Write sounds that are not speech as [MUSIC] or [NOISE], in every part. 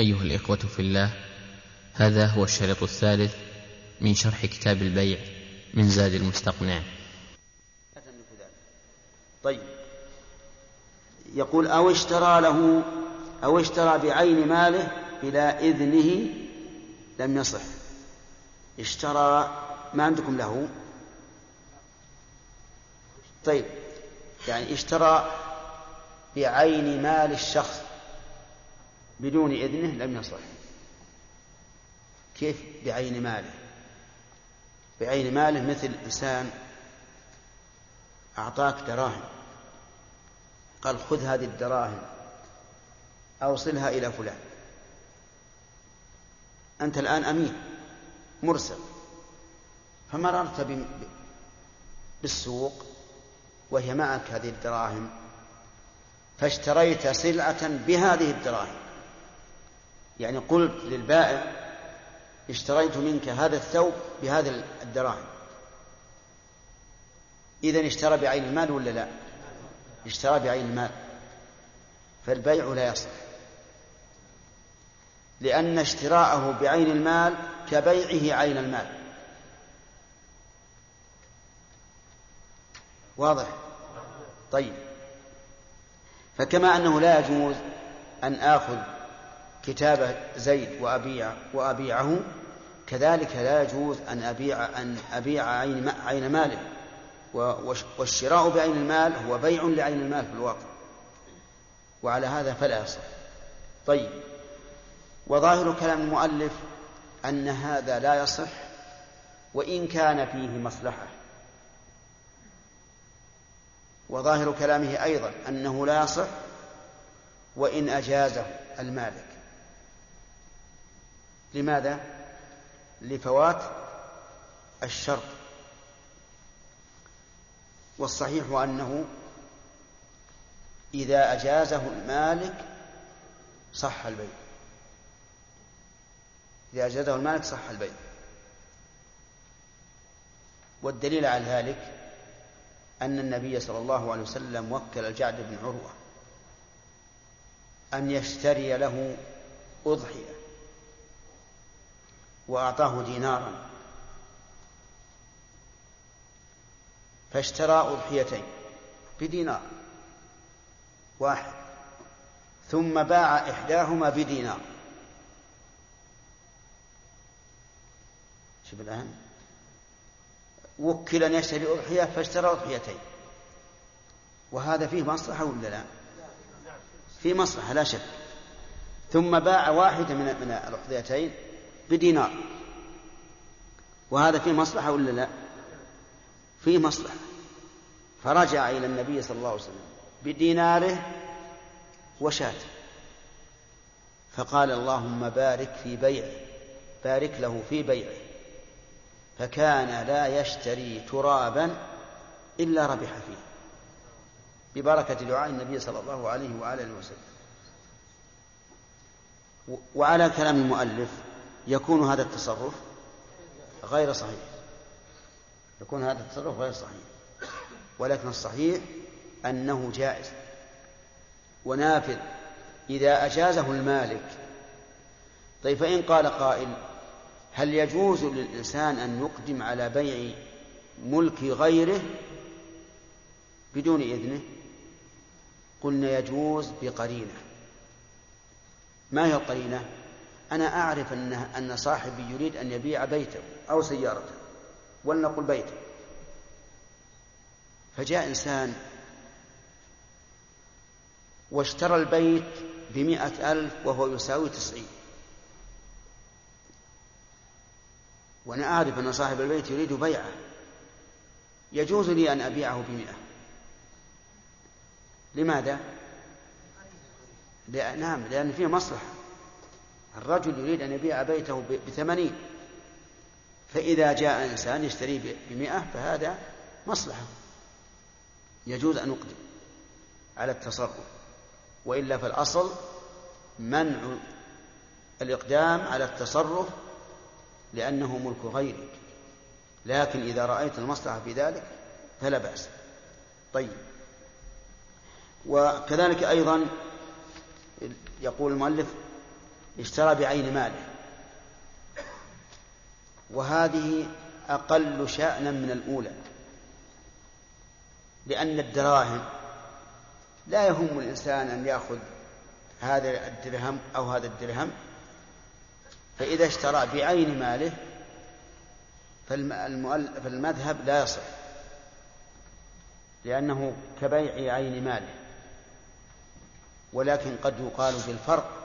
أيها الإخوة في الله هذا هو الشريط الثالث من شرح كتاب البيع من زاد المستقنع. طيب. يقول أو اشترى له أو اشترى بعين ماله بلا إذنه لم يصح. اشترى ما عندكم له؟ طيب. يعني اشترى بعين مال الشخص. بدون إذنه لم يصح. كيف؟ بعين ماله. بعين ماله مثل إنسان أعطاك دراهم. قال خذ هذه الدراهم أوصلها إلى فلان. أنت الآن أمين مرسل. فمررت بالسوق وهي معك هذه الدراهم فاشتريت سلعة بهذه الدراهم. يعني قلت للبائع اشتريت منك هذا الثوب بهذه الدراهم. إذا اشترى بعين المال ولا لا؟ اشترى بعين المال. فالبيع لا يصح لأن اشتراءه بعين المال كبيعه عين المال. واضح؟ طيب. فكما أنه لا يجوز أن آخذ كتاب زيد وأبيع وأبيعه كذلك لا يجوز أن أبيع أن أبيع عين عين ماله والشراء بعين المال هو بيع لعين المال في الواقع. وعلى هذا فلا يصح. طيب. وظاهر كلام المؤلف أن هذا لا يصح وإن كان فيه مصلحة. وظاهر كلامه أيضا أنه لا يصح وإن أجازه المالك لماذا؟ لفوات الشرط والصحيح أنه إذا أجازه المالك صح البيع. إذا أجازه المالك صح البيع. والدليل على ذلك أن النبي صلى الله عليه وسلم وكل الجعد بن عروة أن يشتري له أضحية. وأعطاه دينارا. فاشترى أضحيتين بدينار واحد ثم باع إحداهما بدينار. شوف الآن. وكل أن يشتري أضحية فاشترى أضحيتين. وهذا فيه مصلحة ولا لا؟ في مصلحة لا شك. ثم باع واحدة من من الأضحيتين بدينار. وهذا فيه مصلحة ولا لا؟ فيه مصلحة. فرجع إلى النبي صلى الله عليه وسلم بديناره وشاة فقال اللهم بارك في بيعه بارك له في بيعه. فكان لا يشتري ترابا إلا ربح فيه. ببركة دعاء النبي صلى الله عليه وآله وسلم. وعلى كلام المؤلف يكون هذا التصرف غير صحيح. يكون هذا التصرف غير صحيح. ولكن الصحيح أنه جائز. ونافذ إذا أجازه المالك. طيب فإن قال قائل هل يجوز للإنسان أن يقدم على بيع ملك غيره بدون إذنه؟ قلنا يجوز بقرينة. ما هي القرينة؟ أنا أعرف أن أن صاحبي يريد أن يبيع بيته أو سيارته ولنقل بيته. فجاء إنسان واشترى البيت بمئة ألف وهو يساوي تسعين. وأنا أعرف أن صاحب البيت يريد بيعه. يجوز لي أن أبيعه بمئة. لماذا؟ لأ نعم لأن فيه مصلحة. الرجل يريد أن يبيع بيته بثمانين فإذا جاء إنسان يشتريه بمئة فهذا مصلحة. يجوز أن نقدم على التصرف وإلا فالأصل منع الإقدام على التصرف لأنه ملك غيرك. لكن إذا رأيت المصلحة في ذلك فلا بأس. طيب. وكذلك أيضا يقول المؤلف اشترى بعين ماله. وهذه أقل شأنا من الأولى. لأن الدراهم لا يهم الإنسان أن يأخذ هذا الدرهم أو هذا الدرهم. فإذا اشترى بعين ماله فالمذهب لا يصح. لأنه كبيع عين ماله. ولكن قد يقال بالفرق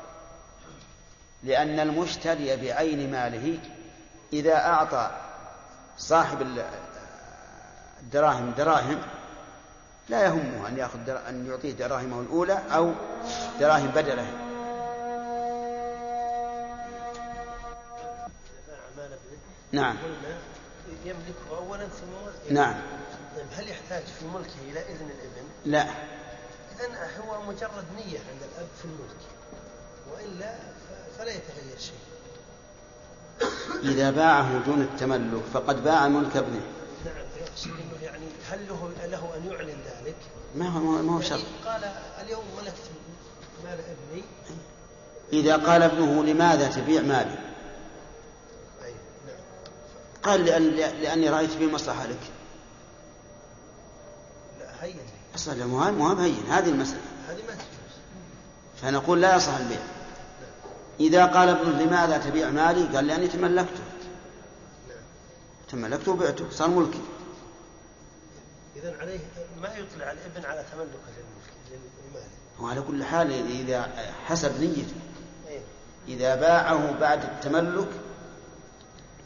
لأن المشتري بعين ماله إذا أعطى صاحب الدراهم دراهم لا يهمه أن يأخذ أن يعطيه دراهمه الأولى أو دراهم بدله. نعم. يملكه أولا ثم نعم. طيب هل يحتاج في ملكه إلى إذن الابن؟ لا. إذن هو مجرد نية عند الأب في الملك وإلا فلا يتغير شيء. إذا باعه دون التملك فقد باع ملك ابنه. نعم يقصد أنه يعني هل له, له أن يعلن ذلك؟ ما هو ما هو شرط. يعني قال اليوم ملكت مال ابني. إذا قال ابنه لماذا تبيع مالي؟ أي نعم. قال لأن لأني رأيت فيه مصلحة لك. لا هين. أصلا مهم مهم هين هذه المسألة. هذه ما تجوز. فنقول لا يصح البيع. إذا قال ابنه لماذا تبيع مالي؟ قال لأني تملكته. تملكته وبعته صار ملكي. إذا عليه ما يطلع الابن على تملكه للملك لماله وعلى كل حال إذا حسب نيته. أيه. إذا باعه بعد التملك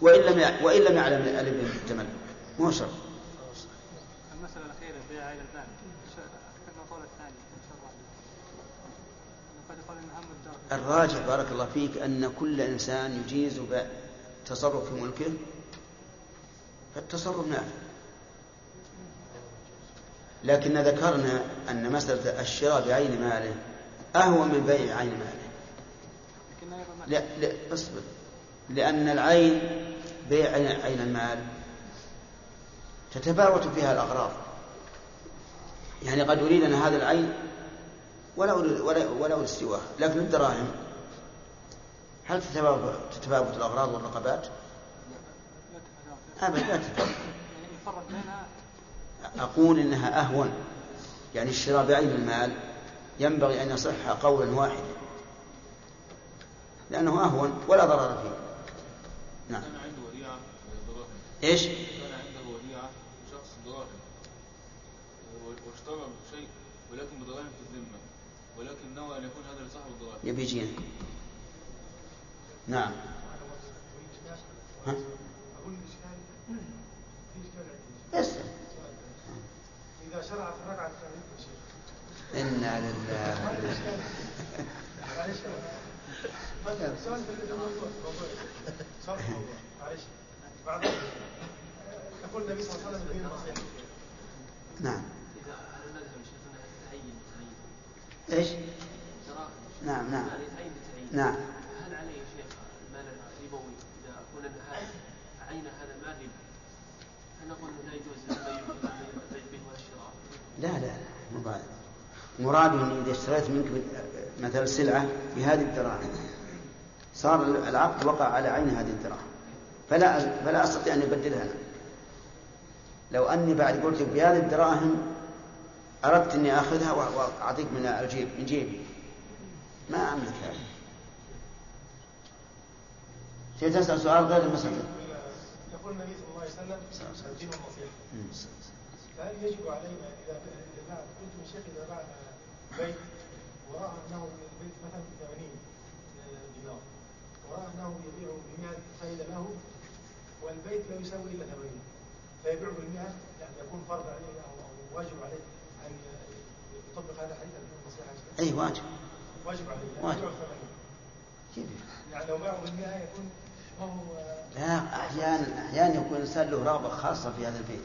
وإن لم وإن لم يعلم الابن بالتملك مو شرط المسألة الأخيرة بيع عين المال ذكرنا القول الثاني إن شاء الله قد يقال إن أهم الدار الراجح بارك الله فيك أن كل إنسان يجيز التصرف في ملكه؟ فالتصرف نافع. لكن ذكرنا أن مسألة الشراء بعين ماله أهون من بيع عين ماله. لا لا اصبر. لأن العين بيع عين عين المال. تتفاوت فيها الأغراض. يعني قد أريد أن هذا العين ولا أريد ولا ولا أريد سواه. لكن الدراهم هل تتفاوت تتفاوت الأغراض والرقبات؟ أبدا لا تتفاوت يعني أقول إنها أهون. يعني الشراء بعين المال ينبغي أن يصح قولا واحدا. لأنه أهون ولا ضرر فيه. نعم. كان عنده وديعة دراهم إيش؟ كان عنده وديعة شخص دراهم و- واشترى شيء ولكن بدراهم في الذمة ولكن نوى أن يكون هذا لصاحب الدراهم يبي يجينا نعم. ها؟ بس. إذا شرع في الركعة الثانية إنا لله معلش مثلا سؤال في الموضوع موضوع سؤال في الموضوع معلش بعد يقول النبي صلى الله عليه وسلم النصيحة نعم. إذا على المذهب شيخنا تعين تعين إيش؟ دراهم نعم نعم. نعم. هل عليه شيخ المال الربوي إذا قلنا هذا عين هذا المال؟ هل نقول لا يجوز البيع به ولا الشراء؟ لا لا لا بعد. مراد إذا اشتريت منك مثلا سلعة بهذه الدراهم. صار العقد وقع على عين هذه الدراهم. فلا فلا أستطيع أن أبدلها أنا. لو أني بعد قلت بهذه الدراهم أردت أني آخذها وأعطيك من الجيب من جيبي. ما املك هذا؟ تبي تسأل سؤال غير المسألة؟ يقول النبي صلى الله عليه وسلم الدين النصيحة فهل يجب علينا إذا باع قلت من شيخ إذا باع بيت ورأى أنه البيت مثلا ب 80 دينار ورأى أنه يبيعه ب 100 فائدة له والبيت لا يساوي إلا 80 فيبيعه ب 100 يعني يكون فرض عليه أو واجب عليه أن يطبق هذا الحديث النصيحة. أي واجب. واجب عليه يعني واجب. يبيعه ب 80 كيف؟ يعني لو ب 100 يكون ما هو لا أحيانا أحيانا يكون الإنسان له رغبة خاصة في هذا البيت.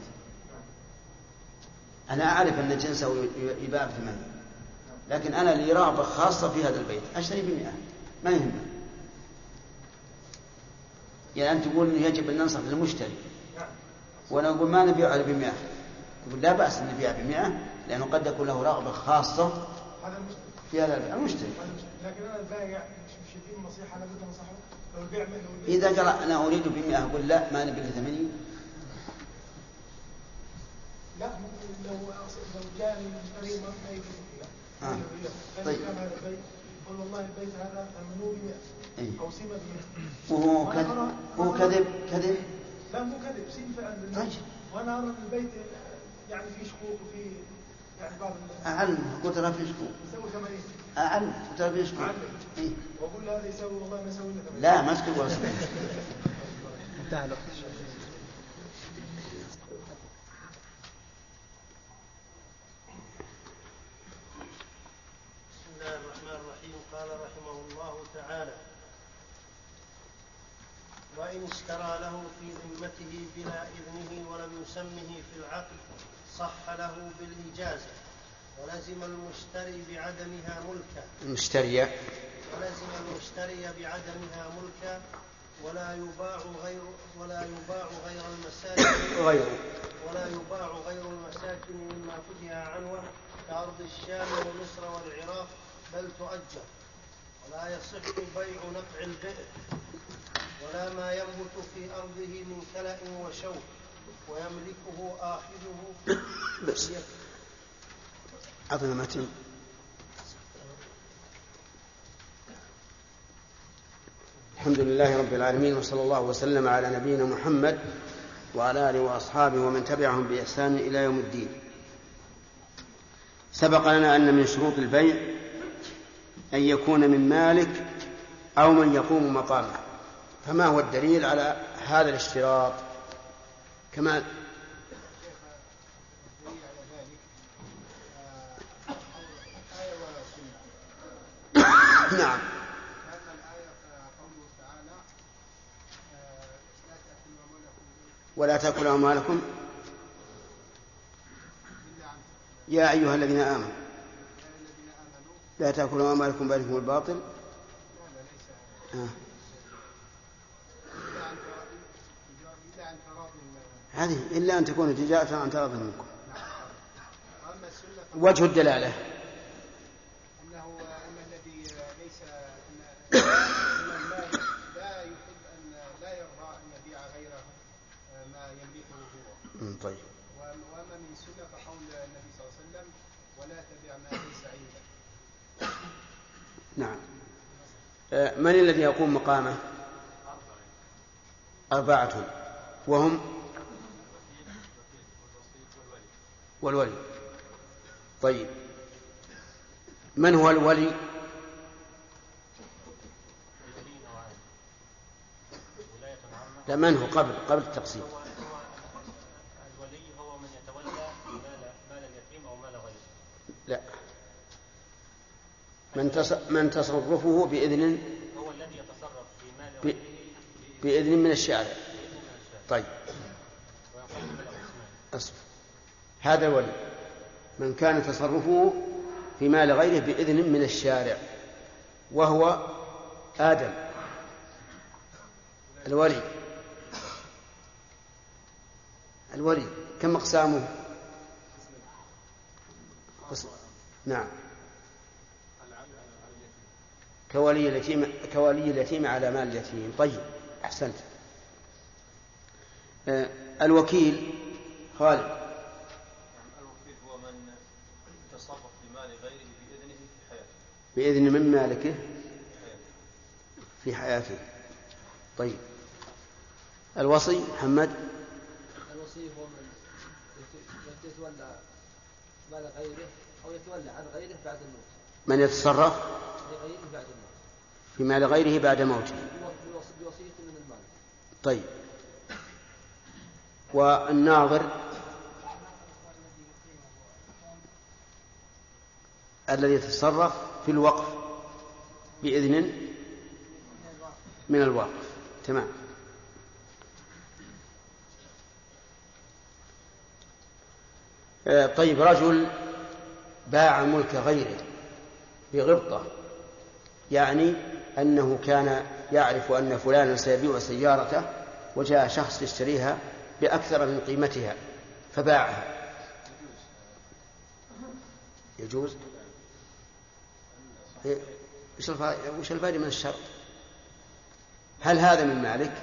أنا أعرف أن جنسه يباع بثمانية لكن أنا لي رغبة خاصة في هذا البيت. اشتري بمئة ما يهمني يعني أنت تقول إنه يجب أن ننصح للمشتري وأنا أقول ما نبيع إلا بمئة. يقول لا بأس أن نبيع بمئة لأنه قد يكون له رغبة خاصة. هذا المشتري في هذا البيع المشتري لكن أنا البائع مش مش يديني نصيحه أنا بدي انصحه لو البيع لو البيع إذا جرى أنا أريد بمئة أقول لا ما نبي إلا ثمانين لا ممكن لو لو جاء المشتري ما لا آه. طيب طيب. يقول والله البيت هذا ثمنه ب 100 إيه. أو سمه ب 100 وهو كذب وهو كذب كذب لا مو كذب سين فعلا. طيب. وأنا أرى إن البيت يعني فيه شكوك وفيه أعلم قلت ترى في شكوك يسوي 80 أعلم قلت ترى في شكوك. إيه. وأقول له هذا يسوي والله ما 80 لا ما تقول ولا شكوك. انتهى الوقت بسم الله الرحمن الرحيم قال رحمه الله تعالى وإن اشترى له في ذمته بلا إذنه ولم يسمه في العقد صح له بالإجازة ولزم المشتري بعدمها ملكا. المشترية ولزم المشتري بعدمها ملكا ولا يباع غير ولا يباع غير المساكن. [COUGHS] غيره. ولا يباع غير المساكن مما فتح عنوه كأرض الشام ومصر والعراق بل تؤجر. ولا يصح بيع نقع البئر ولا ما ينبت في أرضه من كلأ وشوك. ويملكه آخذه. [COUGHS] بس. أعطنا متن. الحمد لله رب العالمين وصلى الله وسلم على نبينا محمد وعلى آله وأصحابه ومن تبعهم بإحسان إلى يوم الدين. سبق لنا أن من شروط البيع أن يكون من مالك أو من يقوم مقامه. فما هو الدليل على هذا الاشتراط؟ كمال [COUGHS] نعم. ولا تأكلوا أموالكم يا أيها الذين آمنوا. لا تأكلوا أموالكم بينكم الباطل. آه. هذه إلا أن تكون تجارة عن تراض منكم وجه الدلالة. أنه أن الذي ليس المالك لا يحب أن لا يرضى أن يبيع غيره ما يملكه هو. طيب. واما من السنة فقول النبي صلى الله عليه وسلم ولا تبع ما ليس عندك نعم. آه، من الذي يقوم مقامه؟ أربعة. وهم؟ والولي. طيب. من هو الولي؟ لا من هو؟ قبل قبل التقسيم. الولي هو من يتولى مال اليتيم أو مال غيره لا من من تصرفه بإذن هو الذي يتصرف في مال ب- غيره بإذن من الشارع. باذن من الشارع طيب. أصف هذا الولي من كان تصرفه في مال غيره بإذن من الشارع وهو آدم الولي. الولي كم أقسامه؟ قسم. نعم. كولي اليتيم كولي اليتيم على مال اليتيم. طيب أحسنت. آه، الوكيل خالد الوكيل هو من يتصرف في مال غيره بإذنه في حياته بإذن من مالكه في حياته. طيب. الوصي محمد؟ الوصي هو من يت- يتولى مال غيره أو يتولى عن غيره بعد الموت. من يتصرف؟ لغيره بعد الموت. في مال غيره بعد موته. بوص- بوص- بوصية من المال. طيب. والناظر الذي يتصرف في الوقف بإذن من الوقف تمام. آه، طيب رجل باع ملك غيره بغبطة يعني أنه كان يعرف أن فلانا سيبيع سيارته وجاء شخص يشتريها بأكثر من قيمتها فباعها. يجوز؟ وش الفائدة من الشرط؟ هل هذا من مالك؟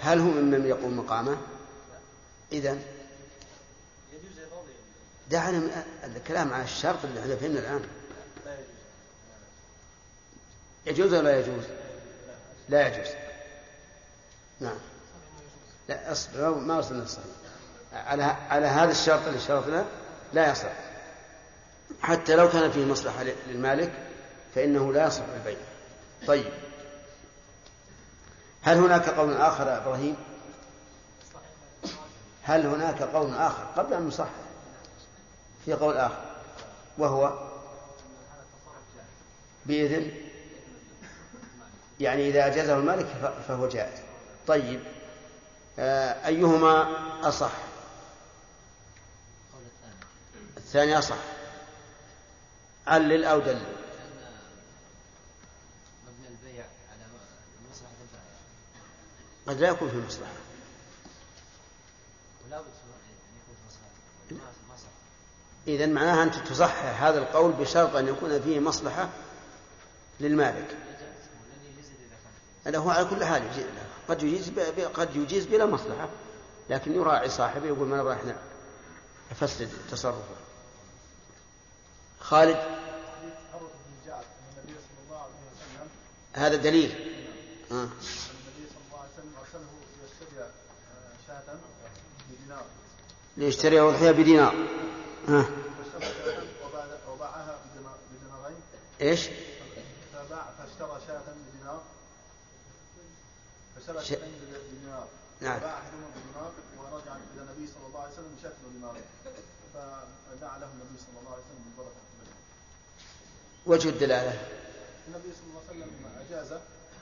هل هو ممن يقوم مقامه؟ إذا دعنا الكلام على الشرط اللي إحنا فهمنا الآن يجوز ولا لا يجوز؟ لا يجوز نعم لا أصبر ما وصلنا الصحيح على على هذا الشرط اللي شرطنا لا يصح حتى لو كان فيه مصلحة للمالك فإنه لا يصح البيع. طيب. هل هناك قول آخر يا إبراهيم؟ هل هناك قول آخر قبل أن نصحح؟ في قول آخر. وهو بإذن يعني إذا أجازه المالك فهو جائز. طيب. آه، أيهما أصح؟ الثاني أصح. علل أو دلل قد لا يكون في مصلحة. إذا معناها أنت تصحح هذا القول بشرط أن يكون فيه مصلحة للمالك. هذا هو على كل حال قد يجيز قد يجيز بلا مصلحة. لكن يراعي صاحبه يقول ما نبغى إحنا نفسد تصرفه. خالد عروة بن جعد أن النبي صلى الله عليه وسلم هذا دليل آه. أن النبي صلى الله عليه وسلم أرسله ليشتري آه، شاة بدينار ليشتري أضحية بدينار آه. شاة وباع- وباعها بدينا- بدينارين إيش؟ فباع فاشترى شاة بدينار فاشترى ش- شاتين بدينار نعم. فباع احدهما بدينار ورجع إلى النبي صلى الله عليه وسلم بشاة ودينار فدعا له النبي صلى الله عليه وسلم البلد. وجه الدلالة النبي صلى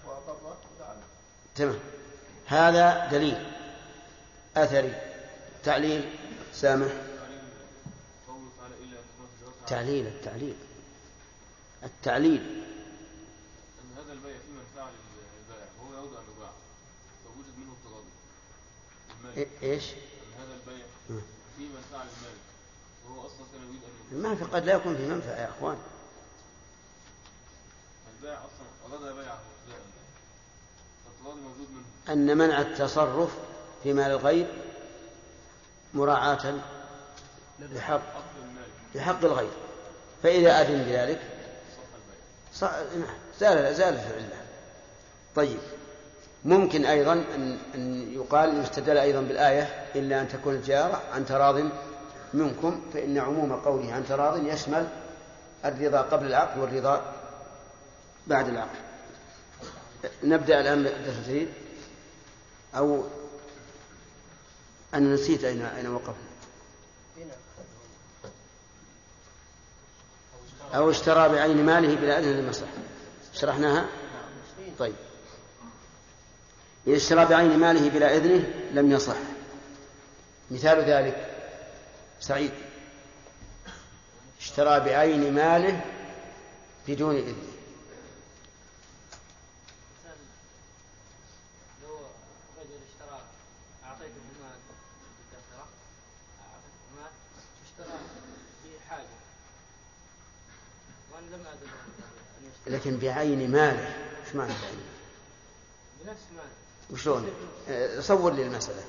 واقر ودعا له تمام. هذا دليل. أثري. تعليل. سامح. تعليل التعليل. التعليل. أن هذا البيع فيه منفعة للبائع وهو يود أن يباع فوجد منه إيه- إيش؟ أن هذا البيع. فيه منفعة للمالك وهو أصلا كان يريد أن في قد لا يكون في منفعة يا أخوان. منه. أن منع التصرف في مال الغير مراعاة لحق لحق الغير. فإذا أذن بذلك صح نعم، زال زالت العلة. طيب ممكن أيضا أن أن يقال يستدل أيضا بالآية إلا أن تكون التجارة عن تراض منكم فإن عموم قوله عن تراض يشمل الرضا قبل العقد والرضا بعد العقد. نبدأ الآن بالتفسير أو أنا نسيت أين أين وقفنا. أو اشترى بعين ماله بلا أذن لمصلحة شرحناها؟ طيب. إذا اشترى بعين ماله بلا إذنه لم يصح. مثال ذلك. سعيد. اشترى بعين ماله بدون إذنه مثلا لو رجل اشترى أعطيته المال بالدفترة أعطيته المال اشترى في حاجة وأنا لم أدري أن يشتري لكن بعين ماله. إيش معنى بعين بنفس ماله وشلون؟ آه، صور لي المسألة.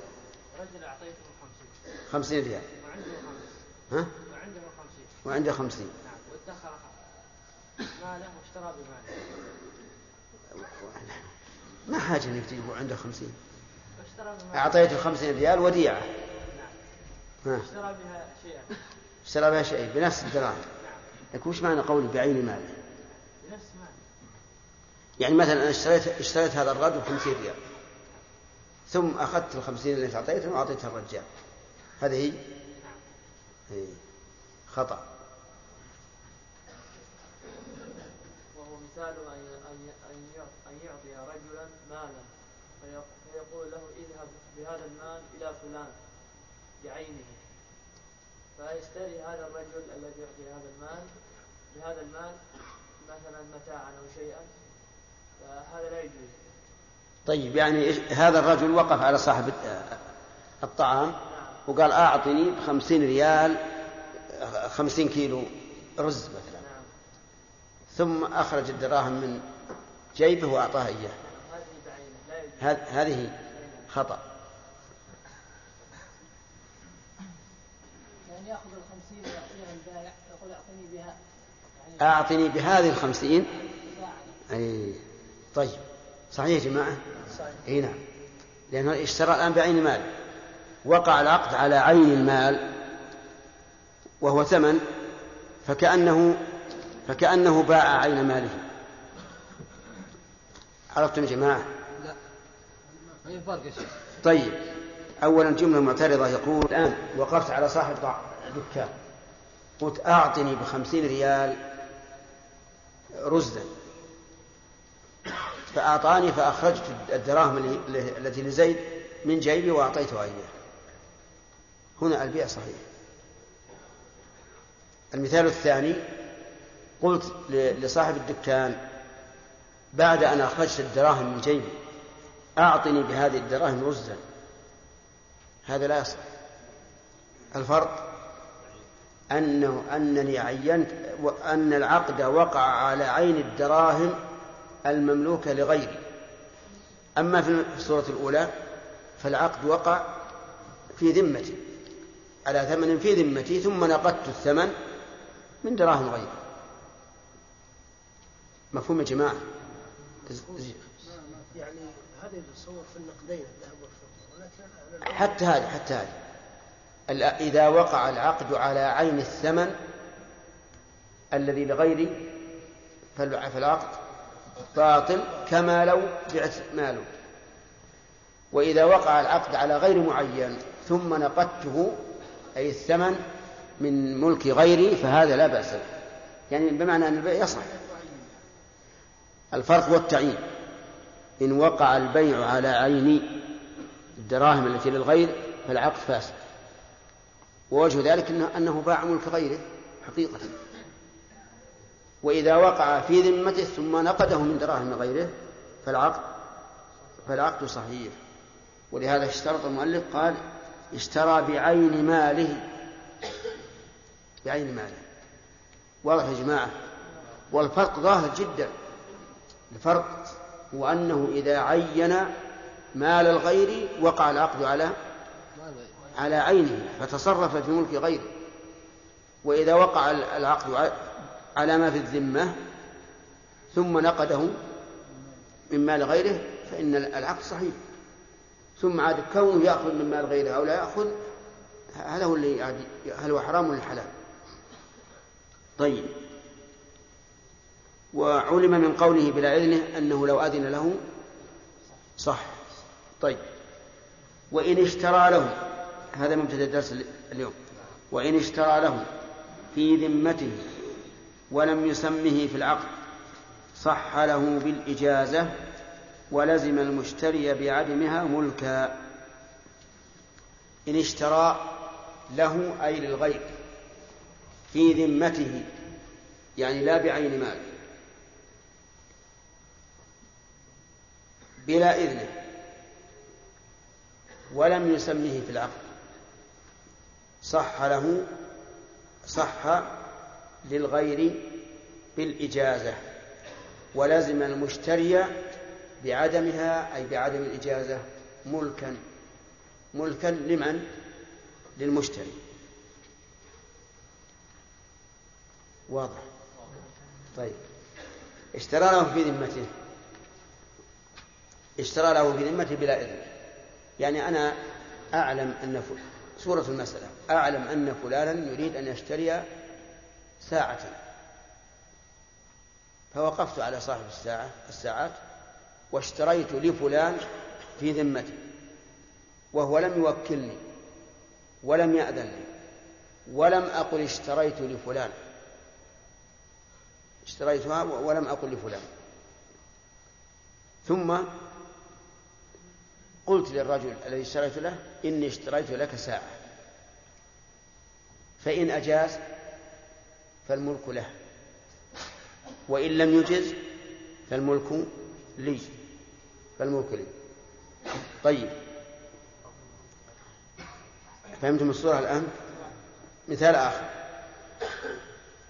رجل أعطيته خمسين. خمسين ريال. وعنده خمس ها؟ وعنده خمسين. وعنده خمسين. نعم. وادخر ماله واشترى بماله. ما حاجة إنك تجيب عنده خمسين. واشترى بماله. أعطيته خمسين ريال وديعة. نعم. ها؟ اشترى بها شيئا. اشترى بها شيء بنفس الدراهم. لكن وش معنى قولي بعين ماله يعني مثلا أنا اشتريت اشتريت هذا الرجل بخمسين ريال ثم أخذت الخمسين اللي أعطيتهم وأعطيتها الرجال. هذه هي؟ إيه. خطأ. وهو مثال أن أن أن يعط- أن يعطي رجلا مالا فيق- فيقول له اذهب بهذا المال إلى فلان بعينه. فيشتري هذا الرجل الذي يعطي هذا المال بهذا المال مثلا متاعا أو شيئا فهذا لا يجوز. طيب يعني هذا الرجل وقف على صاحب الطعام وقال أعطني بخمسين ريال خمسين كيلو رز مثلا. نعم. ثم أخرج الدراهم من جيبه وأعطاها إياه. هذه خطأ. يعني يأخذ الخمسين ويعطيها البائع يقول أعطني بها. يعني أعطني بهذه الخمسين. أي طيب. صحيح يا جماعة؟ صحيح. أي نعم. لأنه اشترى الآن بعين المال. وقع العقد على عين المال وهو ثمن فكأنه فكأنه باع عين ماله. عرفتم يا جماعة؟ ما هي فرق طيب. أولا جملة معترضة يقول الآن وقفت على صاحب ضع- دكان. قلت أعطني بخمسين ريال رزدا. فأعطاني فأخرجت الدراهم التي لزيد من جيبي وأعطيتها إياه. هنا البيع صحيح. المثال الثاني قلت لصاحب الدكان بعد أن أخرجت الدراهم من جيبي أعطني بهذه الدراهم رزدا. هذا لا يصح. الفرق أنه أنني عينت وأن العقد وقع على عين الدراهم المملوكة لغيري. أما في الصورة الأولى فالعقد وقع في ذمتي على ثمن في ذمتي ثم نقدت الثمن من دراهم غيري. مفهوم يا جماعة؟ يعني هذا يتصور في النقدين الذهب والفضة حتى هذا حتى هذا ال- إذا وقع العقد على عين الثمن الذي لغيري فالع- فالعقد باطل كما لو بعت ماله. وإذا وقع العقد على غير معين ثم نقدته أي الثمن من ملك غيري فهذا لا بأس به. يعني بمعنى أن البيع يصح الفرق هو التعيين إن وقع البيع على عين الدراهم التي للغير فالعقد فاسد. ووجه ذلك إنه, أنه باع ملك غيره حقيقة. وإذا وقع في ذمته ثم نقده من دراهم غيره فالعقد فالعقد صحيح. ولهذا اشترط المؤلف قال اشترى بعين ماله. بعين ماله. واضح يا جماعة؟ والفرق ظاهر جدا. الفرق هو أنه إذا عين مال الغير وقع العقد على على عينه فتصرف في ملك غيره. وإذا وقع العقد على ما في الذمة ثم نقده من مال غيره فإن العقد صحيح. ثم عاد كونه يأخذ من مال غيره أو لا يأخذ هذا هو اللي هل هو حرام ولا حلال؟ طيب. وعلم من قوله بلا إذنه أنه لو أذن له صح. طيب. وإن اشترى له هذا مبتدأ الدرس اليوم. وإن اشترى له في ذمته ولم يسمه في العقد صح له بالإجازة ولزم المشتري بعدمها ملكا. إن اشترى له أي للغير في ذمته يعني لا بعين مال. بلا إذنه. ولم يسمه في العقد. صح له صح للغير بالإجازة ولزم المشتري بعدمها أي بعدم الإجازة ملكا ملكا لمن؟ للمشتري. واضح. طيب. اشترى له في ذمته. اشترى له في ذمته بلا إذن. يعني أنا أعلم أن سورة المسألة. أعلم أن فلانا يريد أن يشتري ساعة. فوقفت على صاحب الساعة الساعات واشتريت لفلان في ذمته وهو لم يوكلني ولم يأذن لي ولم أقل اشتريت لفلان. اشتريتها ولم أقل لفلان. ثم قلت للرجل الذي اشتريت له إني اشتريت لك ساعة. فإن أجاز فالملك له. وإن لم يجز فالملك لي. فالملك لي. طيب. فهمتم الصورة الآن؟ مثال آخر.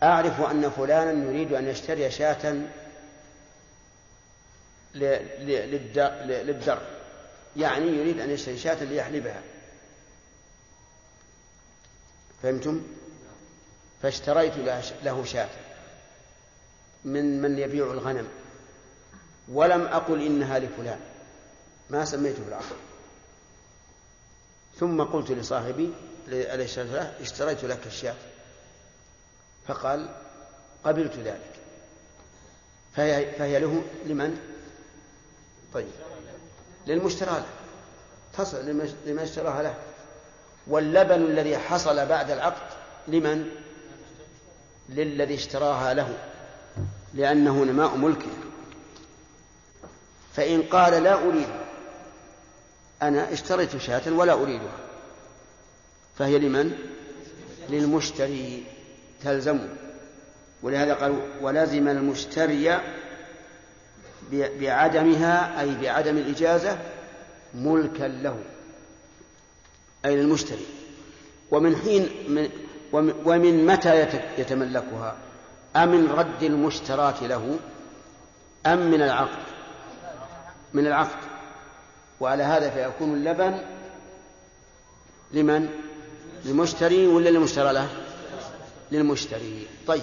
أعرف أن فلانا يريد أن يشتري شاة للدر. يعني يريد أن يشتري شاة ليحلبها فهمتم؟ فاشتريت له شاة من من يبيع الغنم. ولم أقل إنها لفلان. ما سميته في العقد ثم قلت لصاحبي اشتريت لك الشاة. فقال قبلت ذلك. فهي, فهي له لمن؟ طيب. للمشترى له تصل لمن اشتراها له واللبن الذي حصل بعد العقد لمن؟ للذي اشتراها له لأنه نماء ملكه فإن قال لا أريد أنا اشتريت شاة ولا أريدها فهي لمن؟ للمشتري تلزمه ولهذا قالوا ولزم المشتري بعدمها أي بعدم الإجازة ملكا له أي للمشتري. ومن حين من ومن متى يتملكها؟ أمن رد المشتراة له أم من العقد؟ من العقد. وعلى هذا فيكون اللبن لمن؟ للمشتري ولا للمشترى له؟ للمشتري. طيب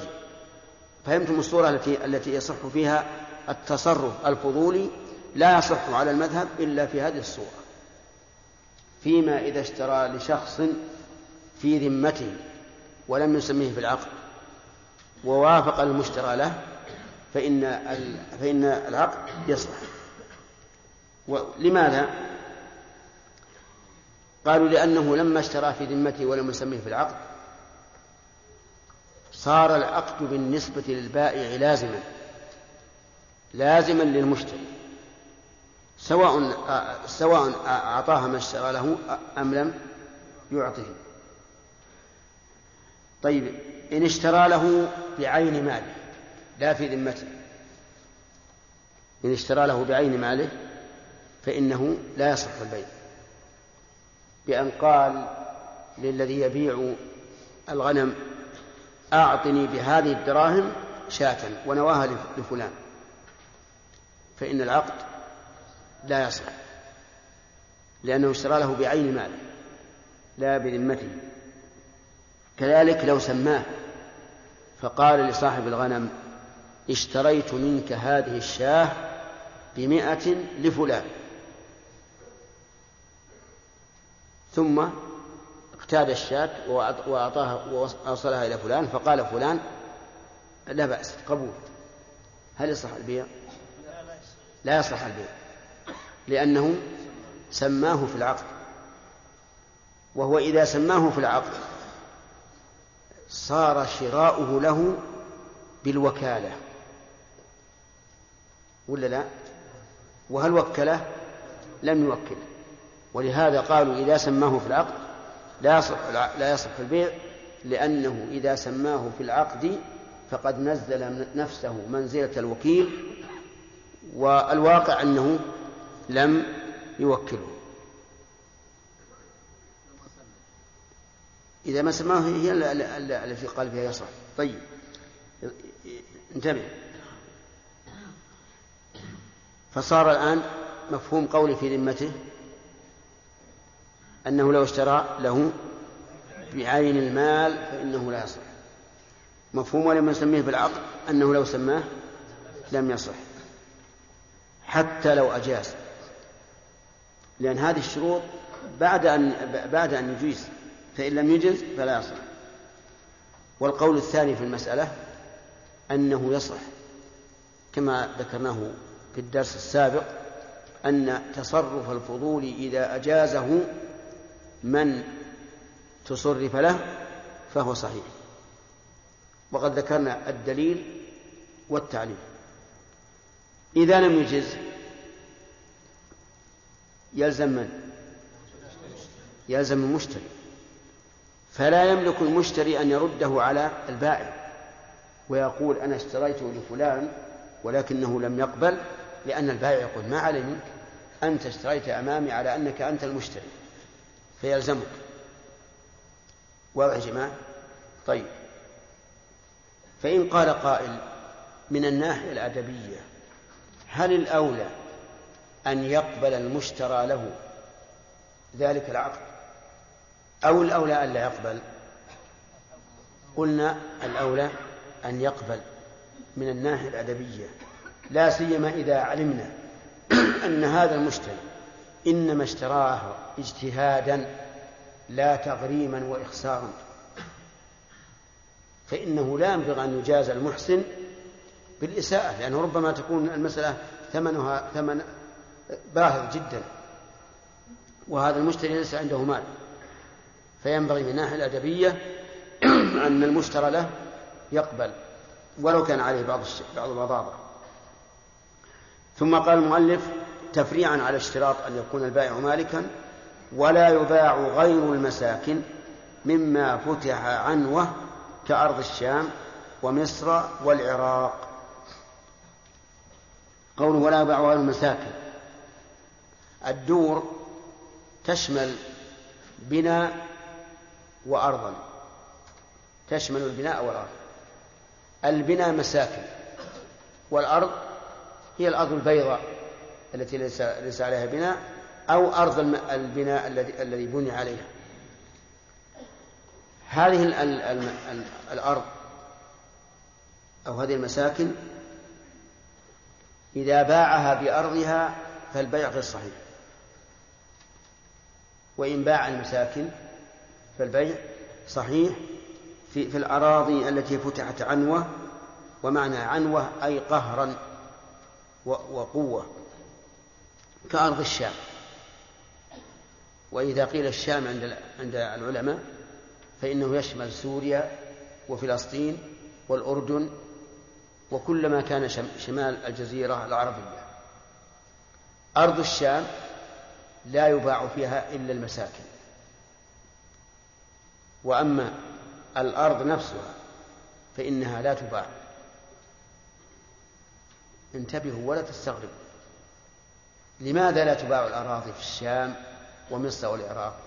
فهمتم الصورة التي التي يصح فيها؟ التصرف الفضولي لا يصح على المذهب إلا في هذه الصورة. فيما إذا اشترى لشخص في ذمته ولم يسميه في العقد ووافق المشترى له فإن فإن العقد يصح لماذا؟ قالوا لأنه لما اشترى في ذمته ولم يسميه في العقد صار العقد بالنسبة للبائع لازما. لازما للمشتري سواء سواء أعطاها ما اشترى له أم لم يعطه. طيب إن اشترى له بعين ماله لا في ذمته. إن اشترى له بعين ماله فإنه لا يصح البيع. بأن قال للذي يبيع الغنم أعطني بهذه الدراهم شاة ونواها لفلان. فإن العقد لا يصح لأنه اشترى له بعين ماله لا بذمته. كذلك لو سماه فقال لصاحب الغنم اشتريت منك هذه الشاة بمئة لفلان. ثم اقتاد الشاة وأعطاها وأوصلها إلى فلان فقال فلان لا بأس قبول. هل يصح البيع؟ لا يصح البيع لأنه سماه في العقد. وهو إذا سماه في العقد صار شراؤه له بالوكالة. ولا لا؟ وهل وكلة؟ لم يوكله ولهذا قالوا إذا سماه في العقد لا يصح لا يصح البيع لأنه إذا سماه في العقد فقد نزل نفسه منزلة الوكيل والواقع أنه لم يوكله. إذا ما سماه هي التي قال فيها يصح. طيب. انتبه. فصار الآن مفهوم قولي في ذمته أنه لو اشترى له بعين المال فإنه لا يصح. مفهوم ولم يسميه بالعقد أنه لو سماه لم يصح. حتى لو أجاز. لأن هذه الشروط بعد أن بعد أن يجيز فإن لم يجز فلا يصح. والقول الثاني في المسألة أنه يصح كما ذكرناه في الدرس السابق أن تصرف الفضول إذا أجازه من تصرف له فهو صحيح. وقد ذكرنا الدليل والتعليل. إذا لم يجز يلزم من؟ يلزم المشتري فلا يملك المشتري أن يرده على البائع ويقول أنا اشتريته لفلان ولكنه لم يقبل لأن البائع يقول ما علي منك أنت اشتريت أمامي على أنك أنت المشتري فيلزمك. واضح يا جماعة؟ طيب. فإن قال قائل من الناحية الأدبية هل الأولى أن يقبل المشترى له ذلك العقد؟ أو الأولى أن لا يقبل؟ قلنا الأولى أن يقبل من الناحية الأدبية لا سيما إذا علمنا أن هذا المشتري إنما اشتراه اجتهادا لا تغريما وإخسارا فإنه لا ينبغي أن يجاز المحسن بالإساءة لأنه ربما تكون المسألة ثمنها ثمن باهظ جدا. وهذا المشتري ليس عنده مال. فينبغي من الناحية الأدبية [CLEARS THROAT] أن المشترى له يقبل ولو كان عليه بعض بعض البضاضة ثم قال المؤلف تفريعا على اشتراط أن يكون البائع مالكا ولا يباع غير المساكن مما فتح عنوة كأرض الشام ومصر والعراق. قوله ولا يباع غير المساكن. الدور تشمل بناء وأرضا. تشمل البناء والأرض. البناء مساكن. والأرض هي الأرض البيضاء التي ليس عليها بناء أو أرض البناء الذي الذي بني عليها. هذه ال ال ال الأرض أو هذه المساكن إذا باعها بأرضها فالبيع غير صحيح. وإن باع المساكن فالبيع صحيح في, في الأراضي التي فتحت عنوة ومعنى عنوة أي قهرا وقوة كأرض الشام. وإذا قيل الشام عند عند العلماء فإنه يشمل سوريا وفلسطين والأردن وكل ما كان شمال الجزيرة العربية. أرض الشام لا يباع فيها إلا المساكن. وأما الأرض نفسها فإنها لا تباع. انتبهوا ولا تستغربوا. لماذا لا تباع الأراضي في الشام ومصر والعراق؟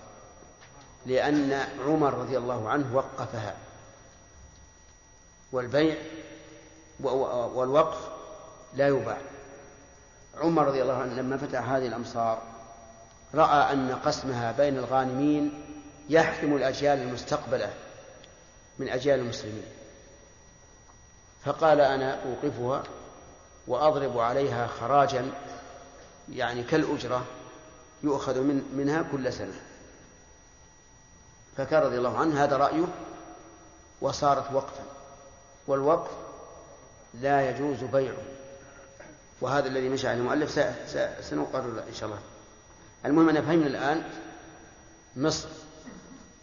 لأن عمر رضي الله عنه وقفها. والبيع والوقف لا يباع عمر رضي الله عنه لما فتح هذه الأمصار رأى أن قسمها بين الغانمين يحكم الأجيال المستقبلة من أجيال المسلمين. فقال أنا أوقفها وأضرب عليها خراجا يعني كالأجرة يؤخذ من منها كل سنة. فكان رضي الله عنه هذا رأيه وصارت وقفا. والوقف لا يجوز بيعه. وهذا الذي مشى عليه المؤلف سنقرر إن شاء الله. المهم أن فهمنا الآن مصر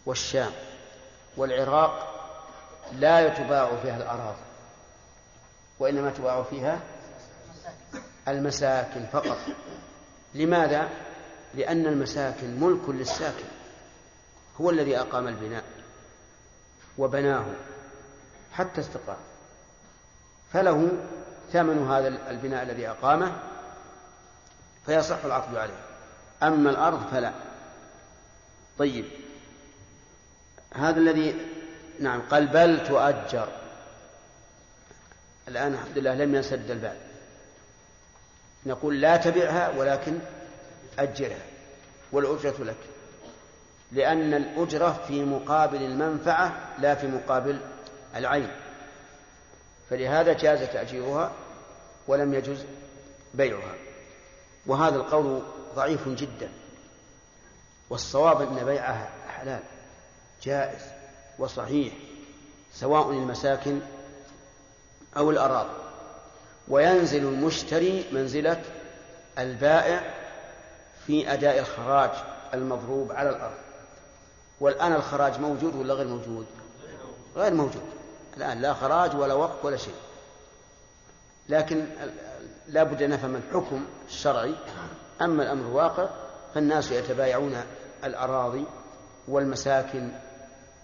والشام والعراق لا تباع فيها الأراضي وإنما تباع فيها المساكن فقط. لماذا؟ لأن المساكن ملك للساكن هو الذي أقام البناء وبناه حتى استقام فله ثمن هذا البناء الذي أقامه فيصح العقد عليه. أما الأرض فلا. طيب. هذا الذي نعم قال بل تؤجر. الآن الحمد لله لم ينسد الباب. نقول لا تبعها ولكن أجرها. والأجرة لك. لأن الأجرة في مقابل المنفعة لا في مقابل العين. فلهذا جاز تأجيرها ولم يجز بيعها. وهذا القول ضعيف جدا. والصواب أن بيعها حلال جائز وصحيح سواء المساكن أو الأراضي. وينزل المشتري منزلة البائع في أداء الخراج المضروب على الأرض. والآن الخراج موجود ولا غير موجود؟ غير موجود. الآن لا خراج ولا وقف ولا شيء. لكن لا بد أن نفهم الحكم الشرعي. أما الأمر الواقع فالناس يتبايعون الأراضي والمساكن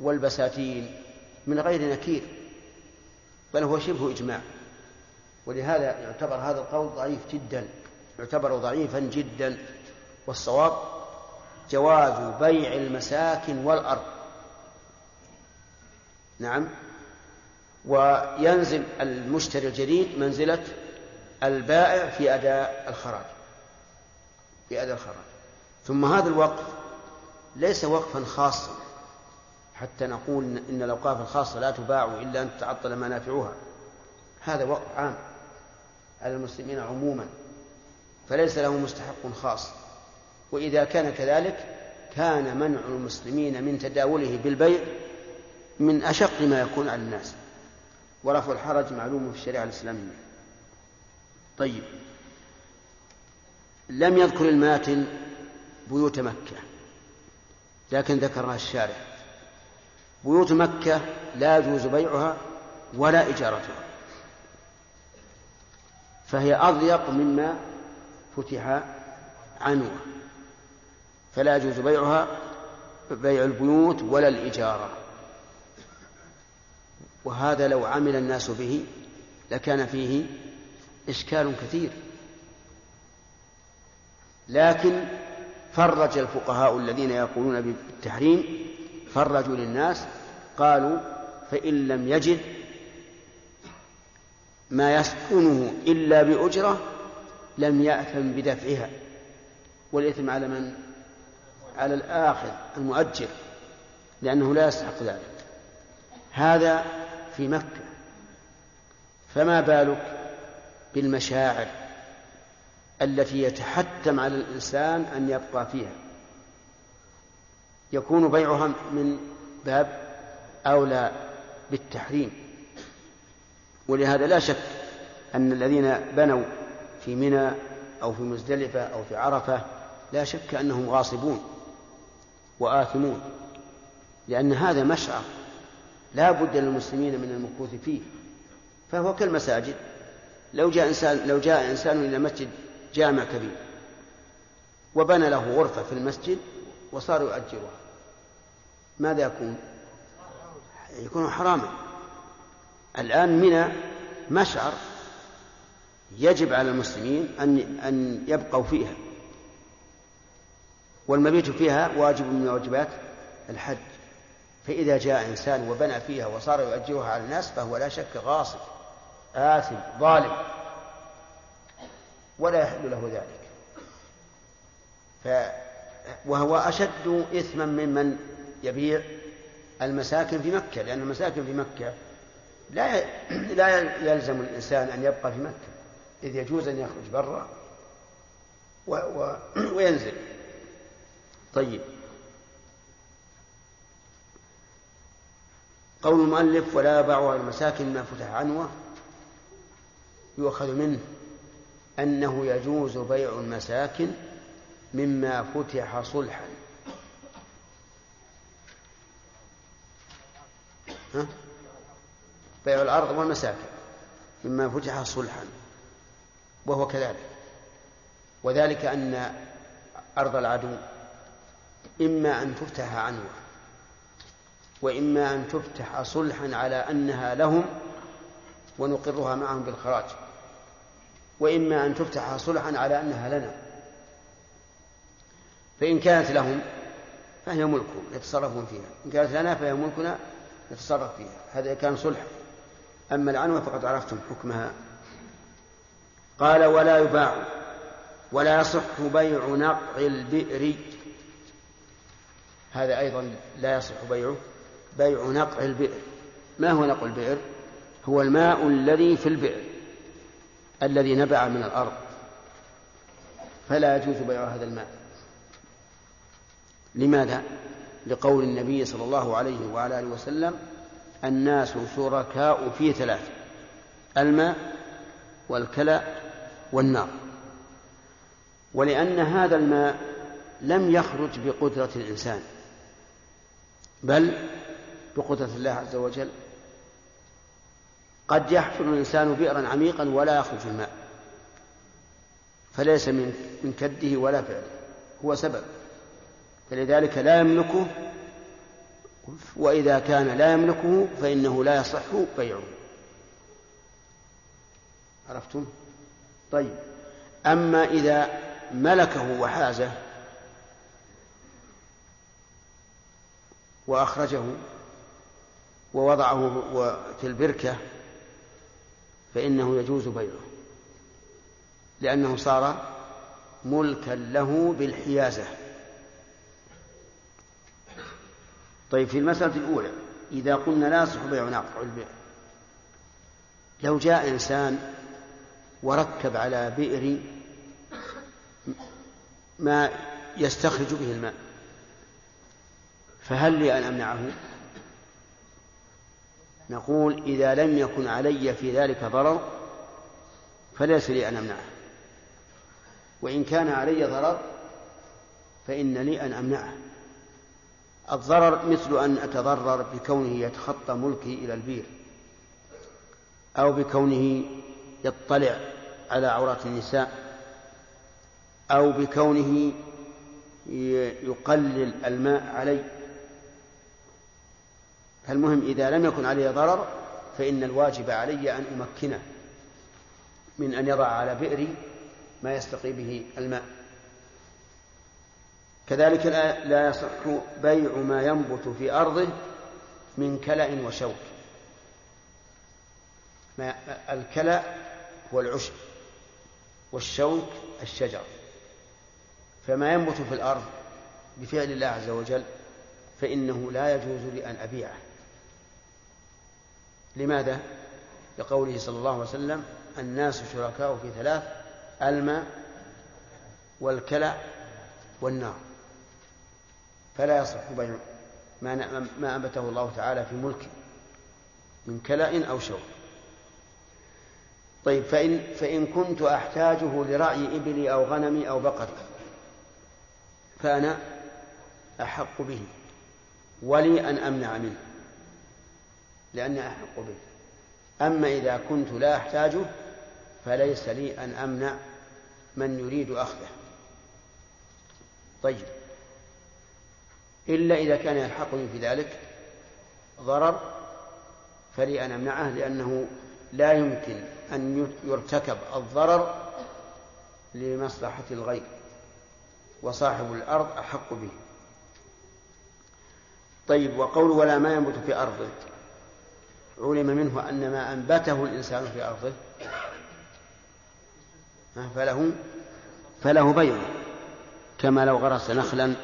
والبساتين من غير نكير بل هو شبه إجماع. ولهذا يعتبر هذا القول ضعيف جدا يعتبر ضعيفا جدا. والصواب جواز بيع المساكن والأرض. نعم. وينزل المشتري الجديد منزلة البائع في أداء الخراج. في أداء الخراج. ثم هذا الوقف ليس وقفا خاصا. حتى نقول إن الأوقاف الخاصة لا تباع إلا أن تتعطل منافعها. هذا وقف عام على المسلمين عموما. فليس له مستحق خاص. وإذا كان كذلك كان منع المسلمين من تداوله بالبيع من أشق ما يكون على الناس. ورفع الحرج معلوم في الشريعة الإسلامية. طيب. لم يذكر الماتن بيوت مكة لكن ذكرها الشارع. بيوت مكة لا يجوز بيعها ولا إجارتها فهي أضيق مما فتح عنوة فلا يجوز بيعها بيع البيوت ولا الإجارة وهذا لو عمل الناس به لكان فيه إشكال كثير. لكن فرج الفقهاء الذين يقولون بالتحريم فرجوا للناس قالوا فإن لم يجد ما يسكنه إلا بأجرة لم يأثم بدفعها. والإثم على من؟ على الآخر المؤجر لأنه لا يستحق ذلك. هذا في مكة. فما بالك بالمشاعر التي يتحتم على الإنسان أن يبقى فيها؟ يكون بيعها من باب أولى بالتحريم. ولهذا لا شك أن الذين بنوا في منى أو في مزدلفة أو في عرفة لا شك أنهم غاصبون وآثمون لأن هذا مشعر. لا بد للمسلمين من المكوث فيه فهو كالمساجد. لو جاء إنسان لو جاء إنسان إلى مسجد جامع كبير وبنى له غرفة في المسجد وصار يؤجرها ماذا يكون؟ يكون حراما. الآن منى مشعر يجب على المسلمين أن أن يبقوا فيها والمبيت فيها واجب من واجبات الحج. فإذا جاء إنسان وبنى فيها وصار يؤجرها على الناس فهو لا شك غاصب آثم ظالم. ولا يحل له ذلك. ف وهو أشد إثما ممن يبيع المساكن في مكة لأن المساكن في مكة لا [CLEARS THROAT] لا يلزم الإنسان أن يبقى في مكة إذ يجوز أن يخرج برا و... و... [CLEARS THROAT] وينزل. طيب. قول المؤلف ولا يباع المساكن ما فتح عنوه يؤخذ منه أنه يجوز بيع المساكن مما فتح صلحا ها؟ بيع الأرض والمساكن مما فتح صلحا وهو كذلك وذلك أن أرض العدو إما أن تفتح عنوة وإما أن تفتح صلحا على أنها لهم ونقرها معهم بالخراج وإما أن تفتح صلحا على أنها لنا. فإن كانت لهم فهي ملكهم يتصرفون فيها. إن كانت لنا فهي ملكنا نتصرف فيها. هذا كان صلح. أما العنوة فقد عرفتم حكمها. قال ولا يباع ولا يصح بيع نقع البئر. هذا أيضا لا يصح بيعه. بيع نقع البئر. ما هو نقع البئر؟ هو الماء الذي في البئر الذي نبع من الأرض. فلا يجوز بيع هذا الماء. لماذا؟ لقول النبي صلى الله عليه وعلى آله وسلم الناس شركاء في ثلاث الماء والكلى والنار. ولأن هذا الماء لم يخرج بقدرة الإنسان بل بقدرة الله عز وجل قد يحفر الإنسان بئرا عميقا ولا يخرج الماء فليس من من كده ولا فعله هو سبب فلذلك لا يملكه وإذا كان لا يملكه فإنه لا يصح بيعه عرفتم؟ طيب أما إذا ملكه وحازه وأخرجه ووضعه في البركة فإنه يجوز بيعه لأنه صار ملكا له بالحيازة. طيب في المسألة الأولى إذا قلنا لا بيع ناقع البيع لو جاء إنسان وركب على بئر ما يستخرج به الماء فهل لي أن أمنعه؟ نقول إذا لم يكن علي في ذلك ضرر فليس لي أن أمنعه. وإن كان علي ضرر فإن لي أن أمنعه. الضرر مثل أن أتضرر بكونه يتخطى ملكي إلى البير أو بكونه يطلع على عورات النساء أو بكونه يقلل الماء علي. فالمهم إذا لم يكن علي ضرر فإن الواجب علي أن أمكنه من أن يضع على بئري ما يستقي به الماء. كذلك لا يصح بيع ما ينبت في أرضه من كلأ وشوك. ما الكلأ هو العشب والشوك الشجر. فما ينبت في الأرض بفعل الله عز وجل فإنه لا يجوز لي أن أبيعه. لماذا؟ لقوله صلى الله عليه وسلم الناس شركاء في ثلاث الماء والكلى والنار. فلا يصح بيع ما ما أنبته الله تعالى في ملك من كلأ أو شوك. طيب فإن فإن كنت أحتاجه لرعي إبلي أو غنمي أو بقري فأنا أحق به ولي أن أمنع منه. لأني أحق به. أما إذا كنت لا أحتاجه فليس لي أن أمنع من يريد أخذه. طيب. إلا إذا كان يلحقني في ذلك ضرر فلي أن أمنعه لأنه لا يمكن أن يرتكب الضرر لمصلحة الغير وصاحب الأرض أحق به. طيب وقول ولا ما ينبت في أرضه علم منه أن ما أنبته الإنسان في أرضه فله فله بيع كما لو غرس نخلا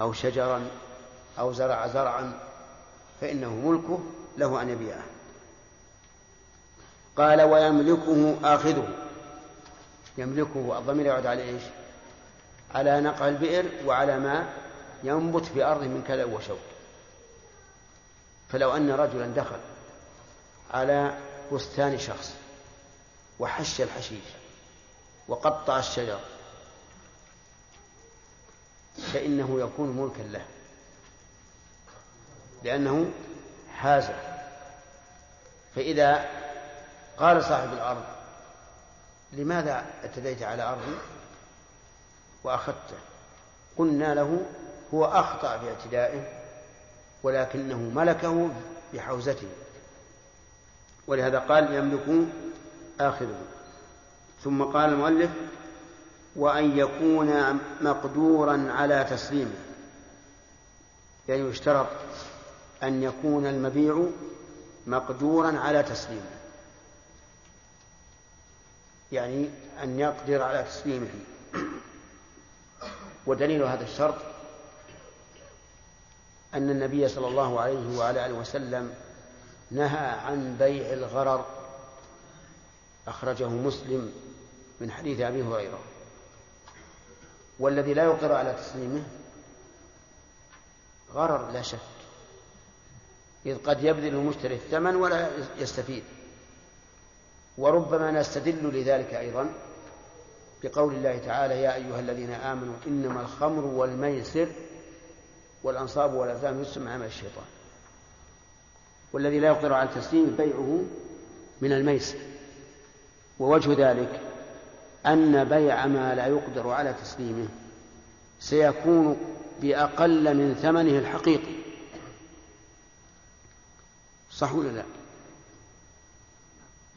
أو شجرا أو زرع زرعا فإنه ملكه له أن يبيعه. قال ويملكه آخذه. يملكه الضمير يعود على إيش؟ على نقع البئر وعلى ما ينبت في أرضه من كذا وشوك. فلو أن رجلا دخل على بستان شخص وحش الحشيش وقطع الشجر فإنه يكون ملكا له لأنه حاز فإذا قال صاحب الأرض لماذا اعتديت على أرضي وأخذته؟ قلنا له هو أخطأ في اعتدائه ولكنه ملكه بحوزته. ولهذا قال يملك آخره. ثم قال المؤلف وأن يكون مقدورا على تسليمه. يعني يشترط أن يكون المبيع مقدورا على تسليمه. يعني أن يقدر على تسليمه. ودليل هذا الشرط أن النبي صلى الله عليه وعلى آله وسلم نهى عن بيع الغرر. أخرجه مسلم من حديث أبي هريرة. والذي لا يقدر على تسليمه غرر لا شك. إذ قد يبذل المشتري الثمن ولا يستفيد. وربما نستدل لذلك أيضا بقول الله تعالى يا أيها الذين آمنوا إنما الخمر والميسر والأنصاب والأزلام يسمى عمل الشيطان. والذي لا يقدر على التسليم بيعه من الميسر. ووجه ذلك أن بيع ما لا يقدر على تسليمه سيكون بأقل من ثمنه الحقيقي. صح ولا لا؟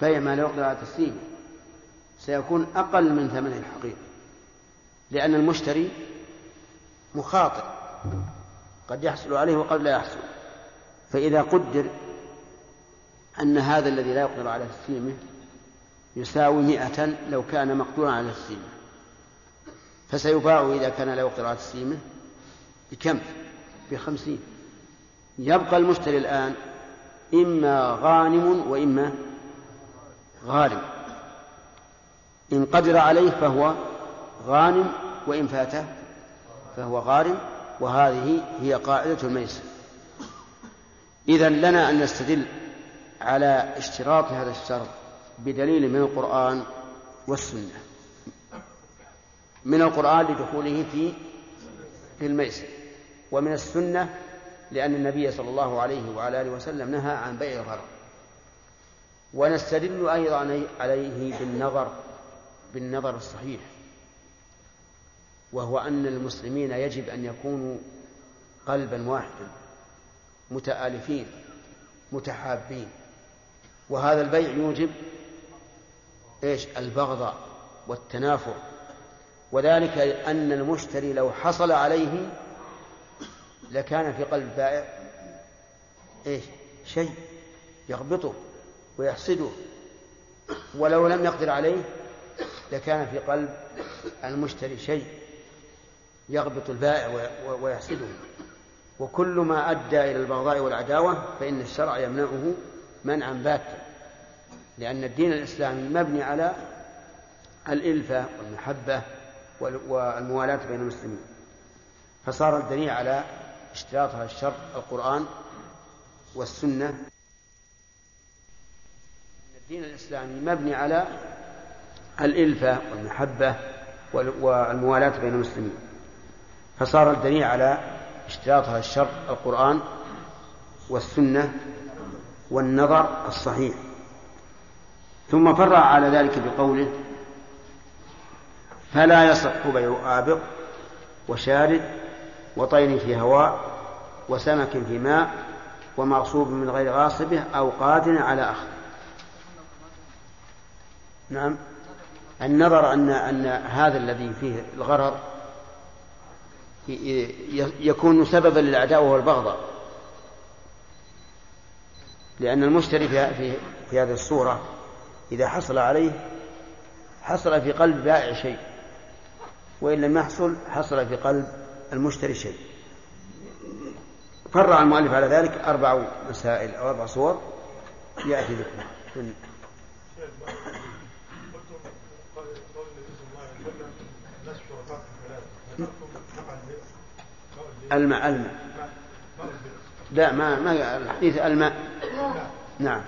بيع ما لا يقدر على تسليمه سيكون أقل من ثمنه الحقيقي لأن المشتري مخاطر قد يحصل عليه وقد لا يحصل. فإذا قدر أن هذا الذي لا يقدر على تسليمه يساوي مئة لو كان مقدورا على تسليمه. فسيباع إذا كان لا يقدر على تسليمه بكم؟ بخمسين. يبقى المشتري الآن إما غانم وإما غارم. إن قدر عليه فهو غانم وإن فاته فهو غارم وهذه هي قاعدة الميسر. إذا لنا أن نستدل على اشتراط هذا الشرط بدليل من القرآن والسنة. من القرآن لدخوله في في الميسر ومن السنة لأن النبي صلى الله عليه وعلى آله وسلم نهى عن بيع الغرر ونستدل أيضا عليه بالنظر بالنظر الصحيح وهو أن المسلمين يجب أن يكونوا قلبا واحدا متآلفين متحابين. وهذا البيع يوجب إيش؟ البغضاء والتنافر. وذلك أن المشتري لو حصل عليه لكان في قلب البائع إيش؟ شيء يغبطه ويحسده ولو لم يقدر عليه لكان في قلب المشتري شيء يغبط البائع ويحسده وكل ما أدى إلى البغضاء والعداوة فإن الشرع يمنعه منعا باتا لأن الدين الإسلامي مبني على الإلفة والمحبة والموالاة بين المسلمين. فصار الدليل على اشتراط هذا الشرط القرآن والسنة. الدين الإسلامي مبني على الإلفة والمحبة والموالاة بين المسلمين. فصار الدليل على اشتراط هذا الشرط القرآن والسنة والنظر الصحيح. ثم فرع على ذلك بقوله فلا يصح بيع آبق وشارد وطير في هواء وسمك في ماء ومغصوب من غير غاصبة أو قادر على أخذ. نعم. النظر أن أن هذا الذي فيه الغرر يكون سببا للعداوة والبغضاء. لأن المشتري في, في, هذه الصورة إذا حصل عليه حصل في قلب بائع شيء وإن لم يحصل حصل في قلب المشتري شيء. فرع المؤلف على ذلك أربع مسائل أو أربع صور يأتي ذكرها الماء الماء لا ما ما الحديث الماء. نعم.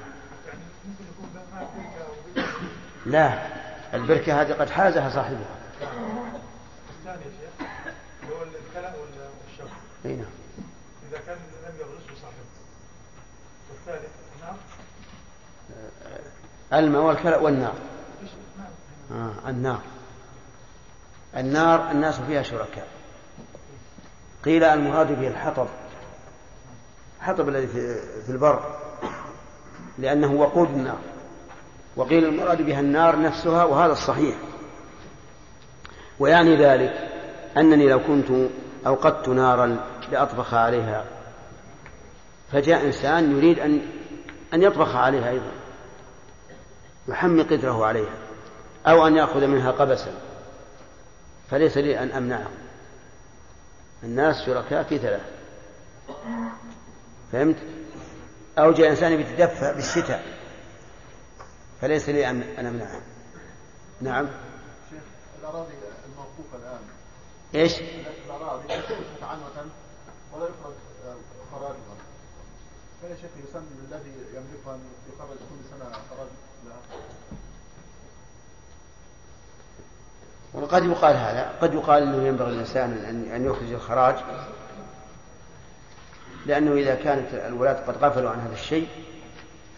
لا البركة هذه قد حازها صاحبها. أي نعم إذا كان لم صاحبه والثالث نعم. الماء والكلى والنار. آه النار. النار الناس فيها شركاء. قيل المراد به الحطب. الحطب الذي في البر لأنه وقود النار وقيل المراد بها النار نفسها وهذا الصحيح. ويعني ذلك أنني لو كنت أوقدت نارا لأطبخ عليها فجاء إنسان يريد أن أن يطبخ عليها أيضا يحمي قدره عليها أو أن يأخذ منها قبسا فليس لي أن أمنعه. الناس شركاء في ثلاث فهمت؟ أو جاء إنسان يتدفى بالشتاء فليس لي أن أمنعه. نعم. شيخ الأراضي الموقوفة الآن. إيش؟ الأراضي تكون عنوة ولا يخرج خراجها فأي شيخ يسمى الذي يملكها يخرج كل سنة خراج لها. وقد يقال هذا قد يقال إنه ينبغي الانسان أن يخرج الخراج. لأنه إذا كانت الولاة قد غفلوا عن هذا الشيء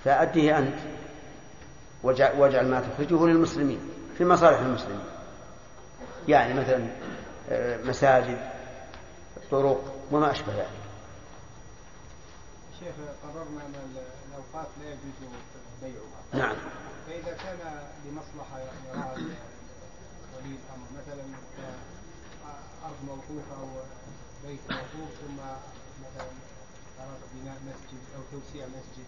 فأديه أنت واجعل ما تخرجه للمسلمين في مصالح المسلمين. يعني مثلا آه، مساجد طرق وما أشبه ذلك. شيخ قررنا أن الأوقات لا يجوز بيعها. نعم. فإذا كان لمصلحة يعني ولي الامر مثلا أرض موقوفة أو بيت موقوف ثم مثلا بناء مسجد أو توسيع مسجد.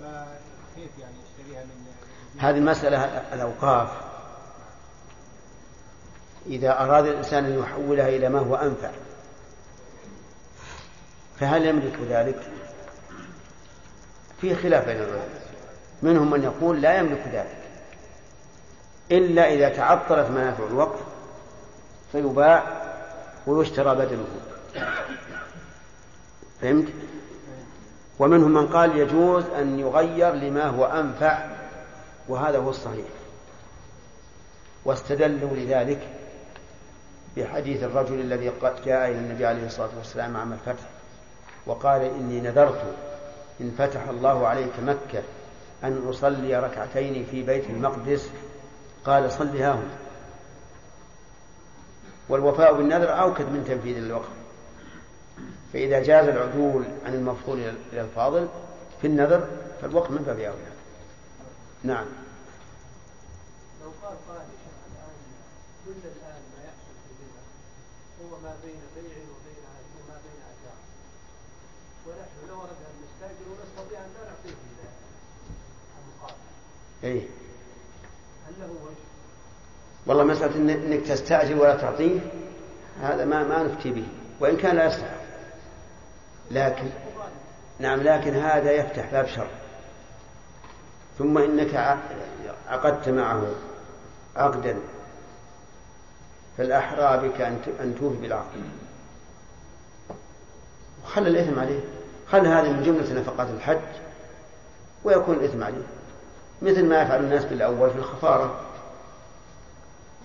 فكيف يعني يشتريها من هذه المسألة الأوقاف. إذا أراد الإنسان أن يحولها إلى ما هو أنفع. فهل يملك ذلك؟ في خلاف بين العلماء منهم من يقول لا يملك ذلك. إلا إذا تعطلت منافع الوقف فيباع ويشترى بدله. فهمت؟ ومنهم من قال يجوز أن يغير لما هو أنفع وهذا هو الصحيح. واستدلوا لذلك بحديث الرجل الذي جاء إلى النبي عليه الصلاة والسلام عام الفتح وقال إني نذرت إن فتح الله عليك مكة أن أصلي ركعتين في بيت المقدس. قال صلها هنا. والوفاء بالنذر أوكد من تنفيذ الوقت. فإذا جاز العدول عن المفضول إلى الفاضل في النذر فالوقت من باب أولى. نعم. لو قال قائل الآن كل الآن ما يحصل في الربا هو ما بين بيع وبين وما بين أجار ونحن لو أردنا أن نستأجر ونستطيع أن لا نعطيه المقابل. إيه. هل له وجه؟ والله مسألة إنك تستأجر ولا تعطيه هذا ما ما نفتي به. وإن كان لا يستحق. لكن نعم لكن هذا يفتح باب شر. ثم إنك عقدت معه عقدا فالأحرى بك أن توفي بالعقد. وخلى الإثم عليه. خلى هذه من جملة نفقات الحج ويكون الإثم عليه. مثل ما يفعل الناس بالأول في الخفارة.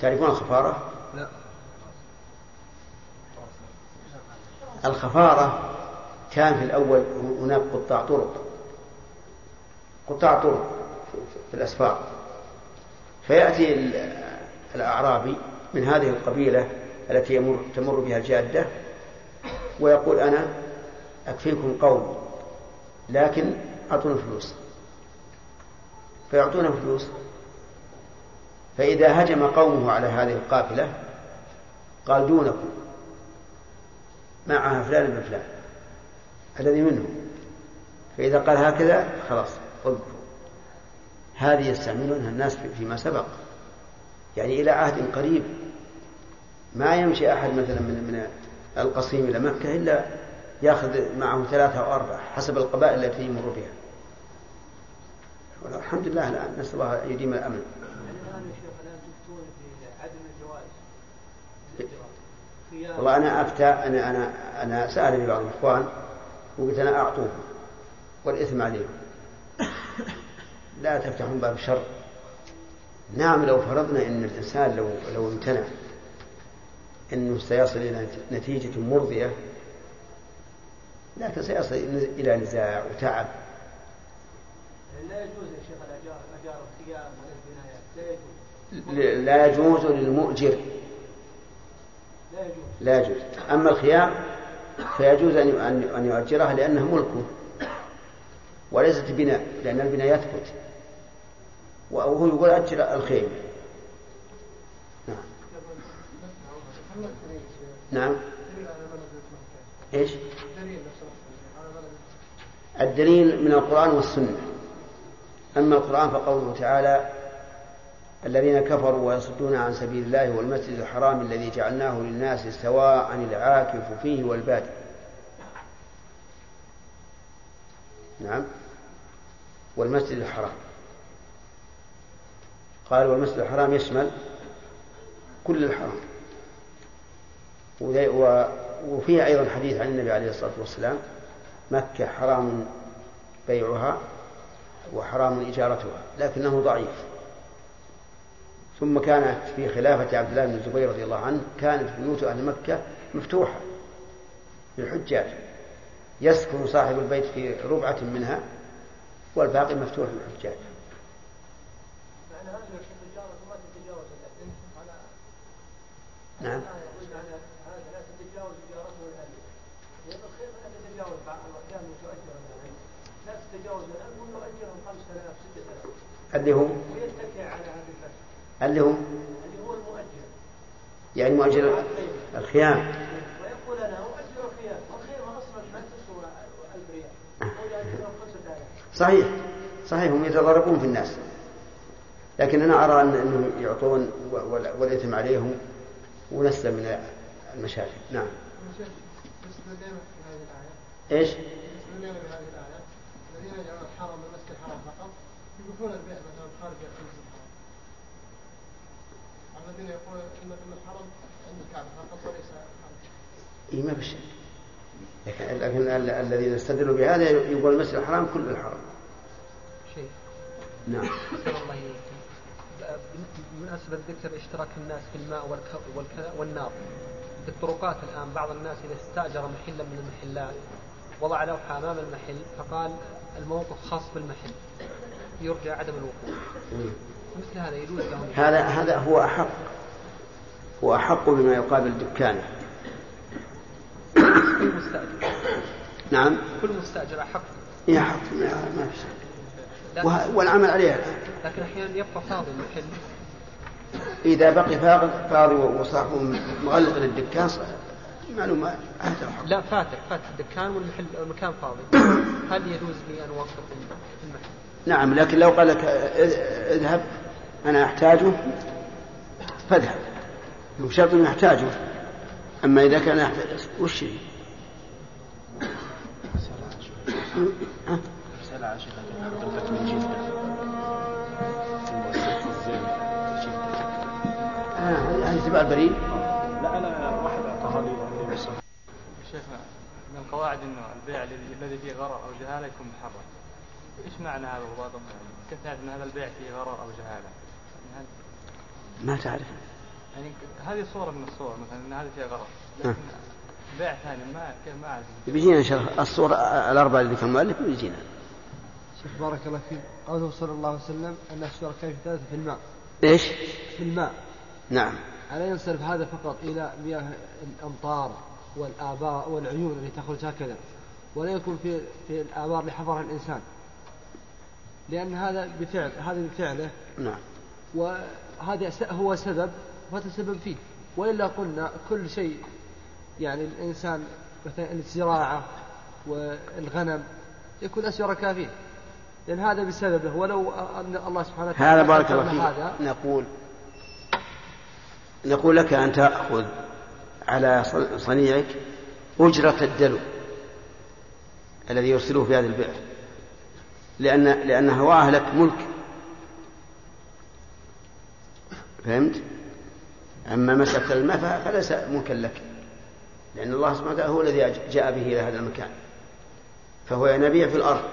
تعرفون الخفارة؟ لا. الخفارة كان في الأول هناك قطاع طرق قطاع طرق في الأسفار. فيأتي الأعرابي من هذه القبيلة التي يمر تمر بها الجادة ويقول أنا أكفيكم قوم لكن أعطونا فلوس. فيعطونه فلوس. فإذا هجم قومه على هذه القافلة قال دونكم معها فلان بن فلان. الذي منه. فإذا قال هكذا خلاص اذكر هذه يستعملونها الناس فيما سبق. يعني إلى عهد قريب. ما يمشي أحد مثلا من من القصيم إلى مكة إلا يأخذ معه ثلاثة أو أربعة حسب القبائل التي يمر بها. الحمد لله الآن نسأل الله أن يديم الأمن. والله أنا أفتى أنا أنا أنا سألني بعض الإخوان وقلت أنا أعطوه والإثم عليهم. لا تفتحون باب الشر. نعم لو فرضنا أن الإنسان لو لو امتنع أنه سيصل إلى نتيجة مرضية لكن سيصل إلى نزاع وتعب. لا يجوز يا شيخ الأجار الأجار الخيام والبنايات لا يجوز. لا يجوز للمؤجر. لا يجوز. لا يجوز. أما الخيام فيجوز أن يؤجرها لأنها ملكه وليست بناء لأن البناء يثبت. وهو يقول أجر الخيم نعم. نعم. إيش؟ الدليل من القرآن والسنة. أما القرآن فقوله تعالى الذين كفروا ويصدون عن سبيل الله والمسجد الحرام الذي جعلناه للناس سواء العاكف فيه والبادئ نعم. والمسجد الحرام. قال والمسجد الحرام يشمل كل الحرام. وفيه أيضا حديث عن النبي عليه الصلاة والسلام مكة حرام بيعها وحرام إجارتها لكنه ضعيف. ثم كانت في خلافة عبد الله بن الزبير رضي الله عنه كانت بيوت أهل مكة مفتوحة للحجاج يسكن صاحب البيت في ربعة منها والباقي مفتوح للحجاج نعم. اللي هو اللي هو اللي هو المؤجر يعني مؤجر الخيام. ويقول أنا اؤجر الخيام. والخيام أصلا ما تسوى 1000 ريال صحيح. صحيح هم يتضاربون في الناس. لكن أنا أرى أن أنهم يعطون وال- والإثم عليهم ونسلم من المشاكل. نعم. الآية الذين يجعلون الحرم المسجد الحرام فقط يوقفون البيع مثلا خارج المسجد الحرام الذين يقولون ان ان الحرم عند الكعبه فقط وليس خارج إيه ما بشك لكن, لكن ال- الذين استدلوا بهذا يقول المسجد الحرام كل الحرم شيء نعم. الله. بمناسبة ذكر اشتراك الناس في الماء والك... والك... والنار في الطرقات الآن بعض الناس إذا استأجر محلا من المحلات وضع لوحة أمام المحل فقال الموقف خاص بالمحل يرجى عدم الوقوف. مثل هذا يجوز لهم. هذا هذا هو أحق. هو أحق بما يقابل دكانه. كل [COUGHS] مستأجر نعم. كل مستأجر أحق. يا حق ما في والعمل عليها. لكن أحيانا يبقى فاضي المحل إذا بقي فاضي فاضي وصاحبه مغلق للدكان معلومة. حق لا فاتح فاتح الدكان والمحل المكان فاضي. هل يجوز لي أن أوقف المحل؟ نعم لكن لو قال لك إذ- إذهب أنا أحتاجه فاذهب. مو شرط أنه يحتاجه أما إذا كان يحتاج وش هي؟ ها؟ مسألة عشان حضرتك من جدة آه، هذه تبع البريد لا أنا واحد أعطاها لي شيخنا من القواعد إنه البيع الذي الذي فيه غرر أو جهالة يكون محرم. إيش معنى هذا بالضبط؟ كيف نعرف إن هذا البيع فيه غرر أو جهالة؟ يعني ما تعرف يعني هذه صورة من الصور مثلا إن هذا فيها غرر. آه. لكن بيع ثاني ما ما أعرف. بيجينا إن شاء الله الصورة الأربعة اللي ذكر المؤلف بيجينا شيخ بارك الله فيك قوله صلى الله عليه وسلم أن الشركاء في ثلاثة في الماء إيش؟ في الماء نعم ألا ينصرف هذا فقط إلى مياه الأمطار والآبار والعيون التي تخرج هكذا ولا يكون في في الآبار اللي حفرها الإنسان لأن هذا بفعل هذا بفعله نعم وهذا هو سبب فتسبب فيه. وإلا قلنا كل شيء يعني الإنسان مثلا الزراعة والغنم يكون شركاء فيه لأن هذا بسببه. ولو أن الله سبحانه وتعالى هذا بارك الله فيك. نقول نقول لك أن تأخذ على صنيعك أجرة الدلو الذي يرسله في هذا البئر. لأن لأن هواه لك ملك. فهمت؟ أما مسألة الماء فليس ملكا لك لأن الله سبحانه وتعالى هو الذي جاء به إلى هذا المكان فهو ينابيع في الأرض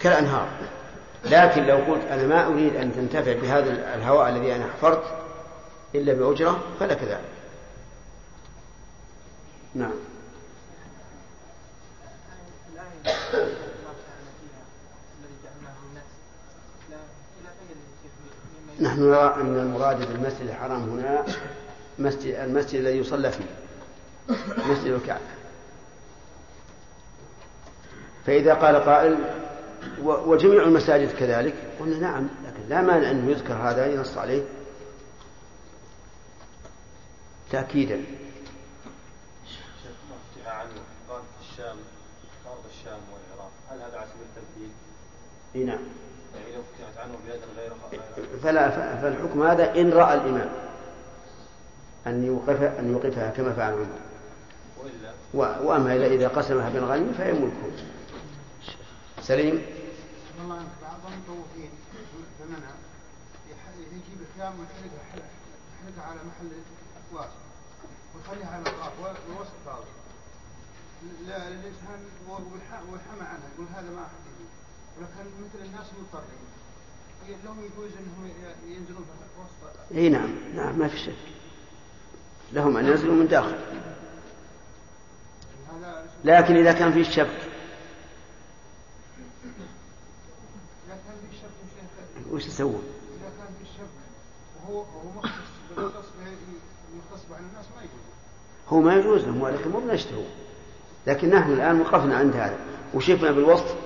كالأنهار. لكن لو قلت أنا ما أريد أن تنتفع بهذا الهواء الذي أنا حفرت إلا بأجرة فلك ذلك. نعم الآية الله تعالى فيها الذي جعلناه للناس لا إلى غير مما نحن نرى أن المراد بالمسجد الحرام هنا مسجد المسجد الذي يصلى فيه مسجد الكعبة. فإذا قال قائل وجميع المساجد كذلك؟ قلنا نعم لكن لا مانع أن يذكر هذا ينص عليه تأكيدا. الشام أرض الشام والعراق هل هذا على سبيل التمثيل؟ نعم يعني لو فتحت عنه بلاد غير فلا فالحكم هذا إن رأى الإمام. أن يوقف أن يوقفها كما فعل عمر وأما إذا- قسمها بالغنم فهي ملكه. سليم؟ والله أنت بعضهم مطوفين يح- يجيب الخيام ويحرقها حلق يحرقها على محل واسع ويخليها على الأطراف و- ووسط بعض لا والح- والحمى عنها يقول هذا ما أحد ولكن مثل الناس مضطرين. لهم يجوز أنهم ي- ينزلون وسط اي نعم نعم ما في شك لهم ان ينزلوا من داخل. لكن إذا كان في شبك وش يسوون؟ إذا كان في الشك وهو وهو مختص يختص عن الناس ما يجوز. هو ما يجوز لهم ولكن مو بنشتهوا. لكن نحن الآن وقفنا عند هذا. وشفنا بالوسط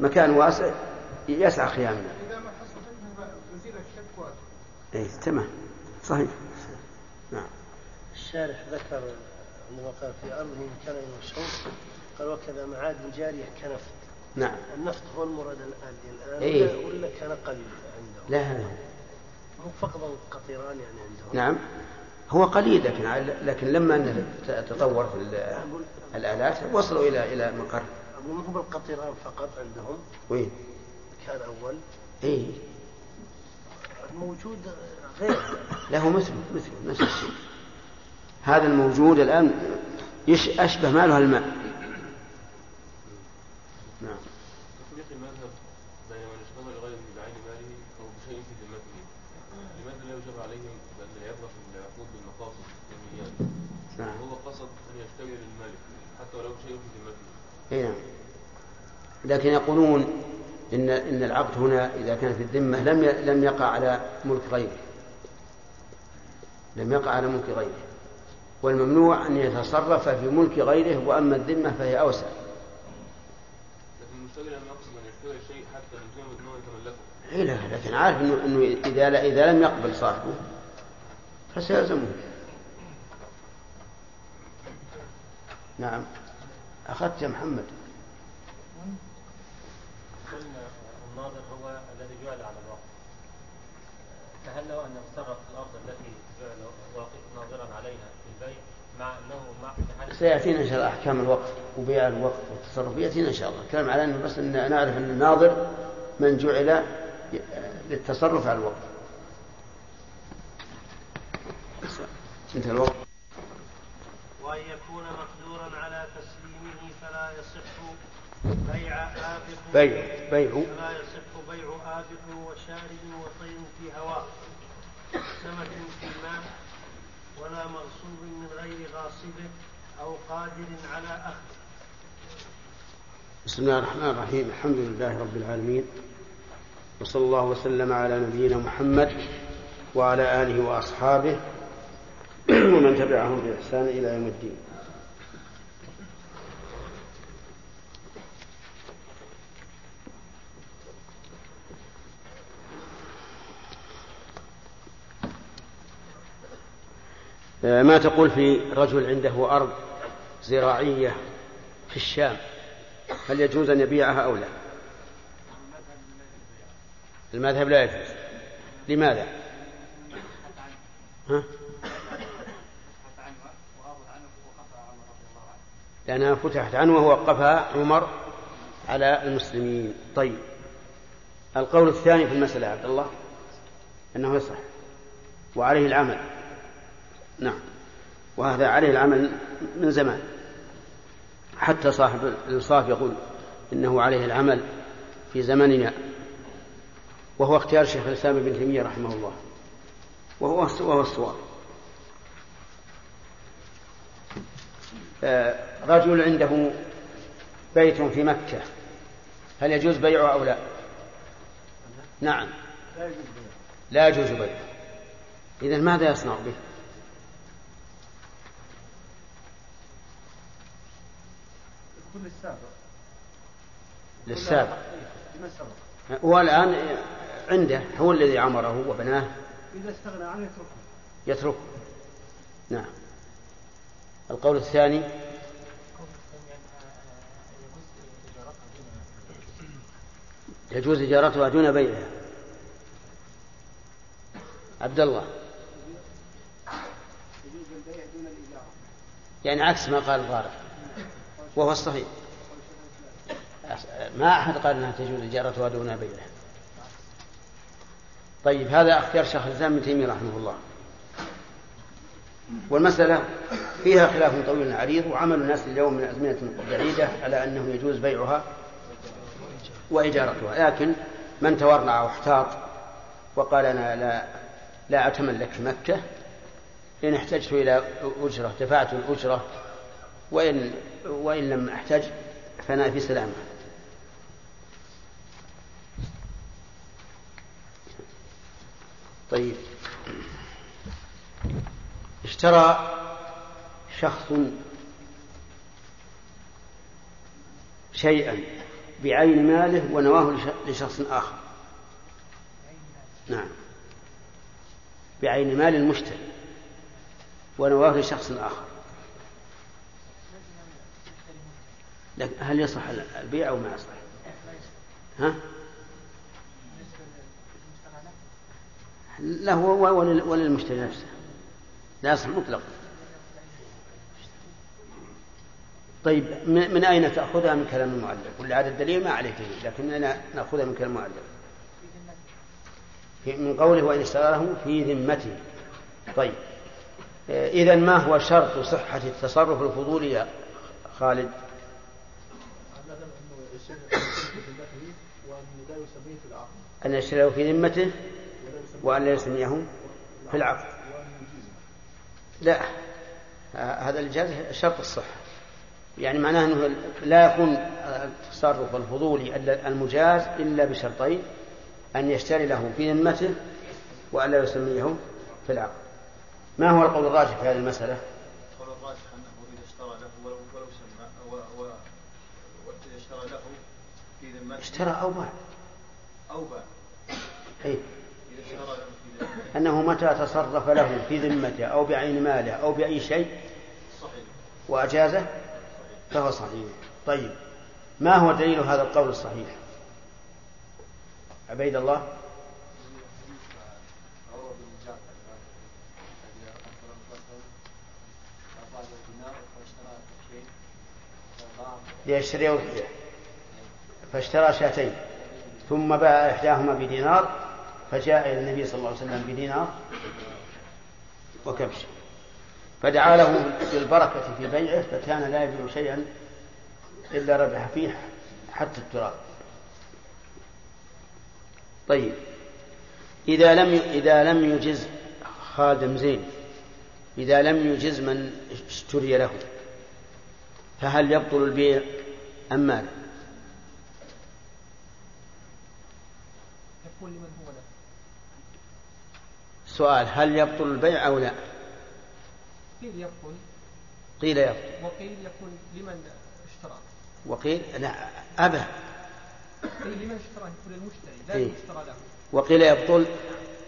مكان واسع يسع خيامنا إذا ما حصل فتنة وزير الشك واجب اي تمام. صحيح. نعم. الشارح ذكر عندما قال في أرضه كان مشهور قال وكذا معادن جارية كنفت. نعم. النفط هو المراد الآن. الآن إيه. ولا- قليل عندهم لا هذا هو فقط القطيران يعني عندهم. نعم. هو قليل لكن لكن لما تطور في ال- الآلات وصلوا إلى إلى مقر. أقول مو بالقطيران فقط عندهم. وين؟ كان أول. إيه. الموجود غير. له مثله مثله نفس الشيء. هذا الموجود الآن يش أشبه ماله الماء. نعم. تطبيق المذهب بين من اشتغل غير بعين ماله أو بشيء في ذمته. لماذا لا يجب عليهم بأن يبقى في العقود بالمقاصد الكميات نعم. وهو قصد أن يشتري للمالك حتى ولو بشيء في ذمته. اي نعم. لكن يقولون إن إن العقد هنا إذا كان في الذمة لم لم يقع على ملك غيره. لم يقع على ملك غيره. والممنوع أن يتصرف في ملك غيره وأما الذمة فهي أوسع. لكن المشتري لم يقصد أن يشتري شيء حتى يلزمه انه يتملكه. إيه لا لكن عارف انه إنه إذا لا إذا لم يقبل صاحبه فسيلزمه. نعم. أخذت يا محمد. قلنا الناظر هو الذي جعل على الوقف فهل لو أن تصرف في الأرض التي جعل واقف ناظرا عليها في البيع مع أنه مع سيأتينا إن شاء الله أحكام الوقف وبيع الوقف والتصرف. يأتينا إن شاء الله. الكلام على أنه بس إن نعرف أن الناظر من جعل للتصرف على الوقف انتهى الوقت. وأن يكون مقدورا على تسليمه فلا يصح بيع آبق بيع بيع. فلا يصح بيع آبق وشارب وطير في هواء سمك في الماء ولا مغصوب من غير غاصبه أو قادر على أخذه بسم الله الرحمن الرحيم. الحمد لله رب العالمين. وصلى الله وسلم على نبينا محمد وعلى آله وأصحابه [CLEARS THROAT] ومن تبعهم بإحسان إلى يوم الدين. ما تقول في رجل عنده أرض زراعية في الشام هل يجوز أن يبيعها أو لا؟ المذهب لا يجوز لماذا؟ ها؟ لأنها فتحت عنه ووقفها عمر على المسلمين طيب القول الثاني في المسألة عبد الله أنه يصح وعليه العمل نعم. وهذا عليه العمل من زمان. حتى صاحب الإنصاف يقول إنه عليه العمل في زمننا وهو اختيار شيخ الإسلام ابن تيمية رحمه الله. وهو وهو الصواب. آه، رجل عنده بيت في مكة. هل يجوز بيعه أو لا؟ نعم. لا يجوز بيعه. لا يجوز بيعه. إذا ماذا يصنع به؟ كل السابق. للسابق. لما سبق؟ هو الآن عنده هو الذي عمره وبناه. إذا استغنى عنه يتركه. يتركه. نعم. القول الثاني. يجوز إجارتها دون بيعها. عبد الله. يعني عكس ما قال الغارب وهو الصحيح. ما أحد قال أنها تجوز إجارتها دون بيعها طيب هذا اختيار شيخ الإسلام ابن تيمية رحمه الله. والمسألة فيها خلاف طويل عريض وعمل الناس اليوم من أزمنة بعيدة على أنه يجوز بيعها وإجارتها. لكن من تورع واحتاط وقال أنا لا لا أتملك في مكة إن احتجت إلى أجرة دفعت الأجرة وإن وإن لم أحتج فأنا في سلامة. طيب. اشترى شخص شيئا بعين ماله ونواه لش- لشخص آخر. نعم. بعين مال المشتري ونواه لشخص آخر. لكن هل يصح البيع أو ما يصح؟ ها؟ له ولل- وللمشتري نفسه. لا يصح مطلقا. طيب من أين تأخذها من كلام المؤلف؟ هذا الدليل ما عليه دليل لكننا نأخذها من كلام المؤلف. في- من قوله وإن اشتراه في ذمته. طيب. إذا ما هو شرط صحة التصرف الفضولي يا خالد مثلا انه الشيء في ذمته وان لا يسميه في العقد أن يشتريه في ذمته وأن لا يسميه في العقد. لا هذا الإجازة شرط الصحة. يعني معناه أنه لا يكون التصرف الفضولي ال- المجاز إلا بشرطين أن يشتري له في ذمته وأن لا يسميه في العقد. ما هو القول الراجح في هذه المسألة؟ القول الراجح أنه إذا اشترى له ولو ولو سمى اشترى له في ذمته. اشترى أو باع. أو باع. ذمته أنه متى تصرف له في ذمته أو بعين ماله أو بأي شيء وأجازه فهو صحيح. طيب. ما هو دليل هذا القول الصحيح؟ عبيد الله. ليشتريه فاشترى شاتين ثم باع إحداهما بدينار فجاء إلى النبي صلى الله عليه وسلم بدينار وكبش. فدعا له بالبركة في بيعه فكان لا يبيع شيئا إلا ربح فيه حتى التراب. طيب. إذا لم إذا لم يجز خادم زين إذا لم يجز من اشتري له فهل يبطل البيع أم ماذا؟ يقول لمن هو له. سؤال هل يبطل البيع أو لا؟ قيل يبطل. قيل يبطل. وقيل يكون لمن اشترى. وقيل؟ لا أبى قيل لمن اشترى يكون المشتري لا إيه. المشترى له. وقيل يبطل؟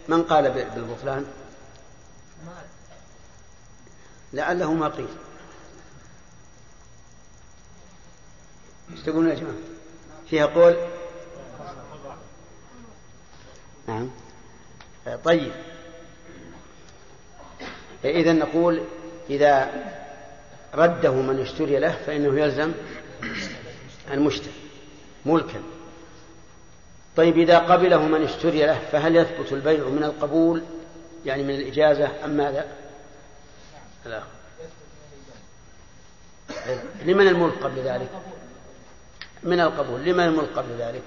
من قال بالبطلان؟ ما. لعله ما قيل. إيش تقولون يا جماعة؟ فيها قول؟ نعم. طيب. إذا نقول إذا رده من اشتري له فإنه يلزم المشتري ملكا طيب إذا قبله من اشتري له فهل يثبت البيع من القبول يعني من الإجازة أم ماذا؟ لا لمن الملك قبل ذلك؟ من القبول لمن الملك قبل ذلك؟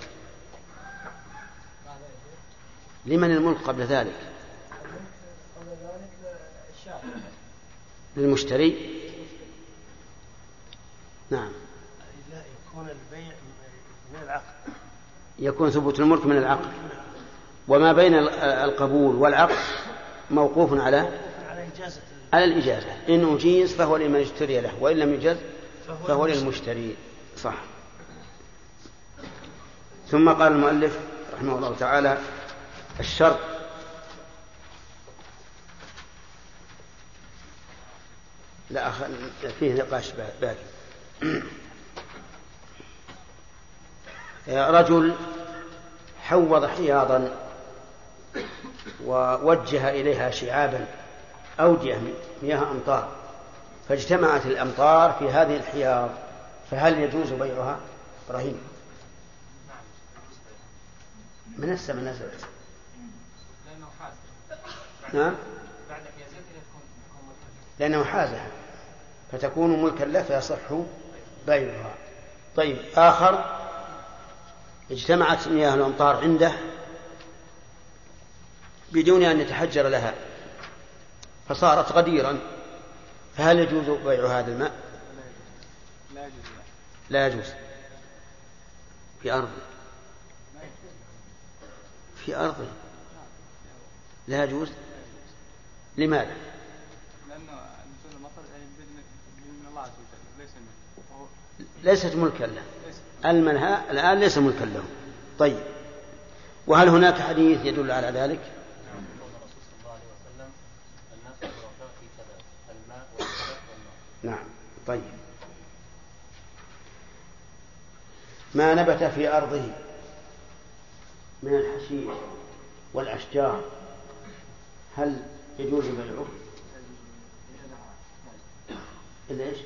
لمن الملك قبل ذلك؟ قبل ذلك الشافعي للمشتري؟ نعم. لا يكون البيع من العقد. يكون ثبوت الملك من العقد. وما بين ال- القبول والعقد موقوف على على إجازة. على الإجازة. إن أجيز فهو لمن اشتري له وإن لم يجز فهو للمشتري. صح. ثم قال المؤلف رحمه الله تعالى الشرط لا أخ... فيه نقاش با- باقي [CLEARS THROAT] رجل حوض حياضا ووجه إليها شعابا أودية مياه أمطار فاجتمعت الأمطار في هذه الحياض فهل يجوز بيعها؟ إبراهيم. من السماء نزلت لأنه حاز نعم. لأنه حازها فتكون ملكا له فيصح بيعها طيب آخر. اجتمعت مياه الأمطار عنده بدون أن يتحجر لها. فصارت غديرا. فهل يجوز بيع هذا الماء؟ لا يجوز لا يجوز. في أرض. في أرض. لا يجوز. لماذا؟ لأنه نزول المطر يعني بإذن بإذن من الله عز وجل ليس منه وهو ليست ملكا له المنهى الآن ليس ملكا له طيب وهل هناك حديث يدل على ذلك؟ نعم طيب ما نبت في أرضه من الحشيش والأشجار هل يجوز بيعه؟ إلا إيش؟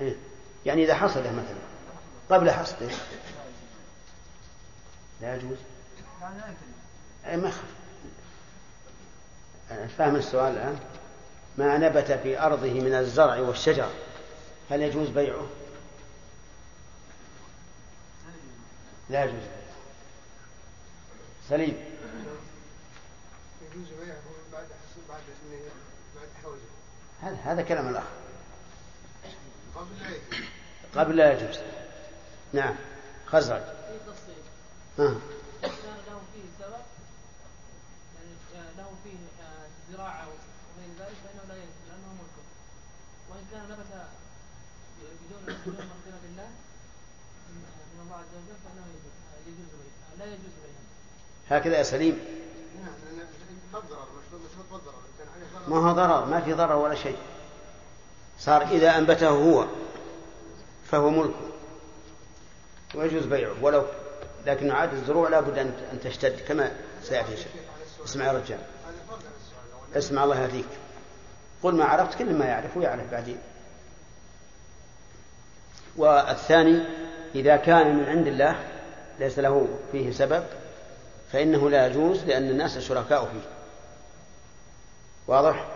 إيه؟ يعني إذا حصده مثلا. قبل حصده لا يجوز. أي ما يخف فاهم السؤال الآن. ما نبت في أرضه من الزرع والشجر. هل يجوز بيعه؟ لا يجوز بيعه. سليم. يجوز بيعه بعد بعد بعد حوزه. هذا هذا كلام الأخ قبل لا يجوز قبل لا يجوز نعم خزرج ها. كان له فيه سبب يعني له فيه آه، زراعة وغير ذلك فإنه لا يجوز لأنه ملك وإن كان نبت بدون بدون مغفرة بالله من الله عز وجل فإنه يجوز آه، لا يجوز هكذا يا سليم نعم ما هو ضرر ما في ضرر ولا شيء صار إذا أنبته هو فهو ملكه ويجوز بيعه ولو لكن عاد الزروع لا بد أن تشتد كما سيأتي. اسمع يا رجال. اسمع الله يهديك. قل ما عرفت كل ما يعرف ويعرف بعدين والثاني إذا كان من عند الله ليس له فيه سبب فإنه لا يجوز لأن الناس شركاء فيه. واضح؟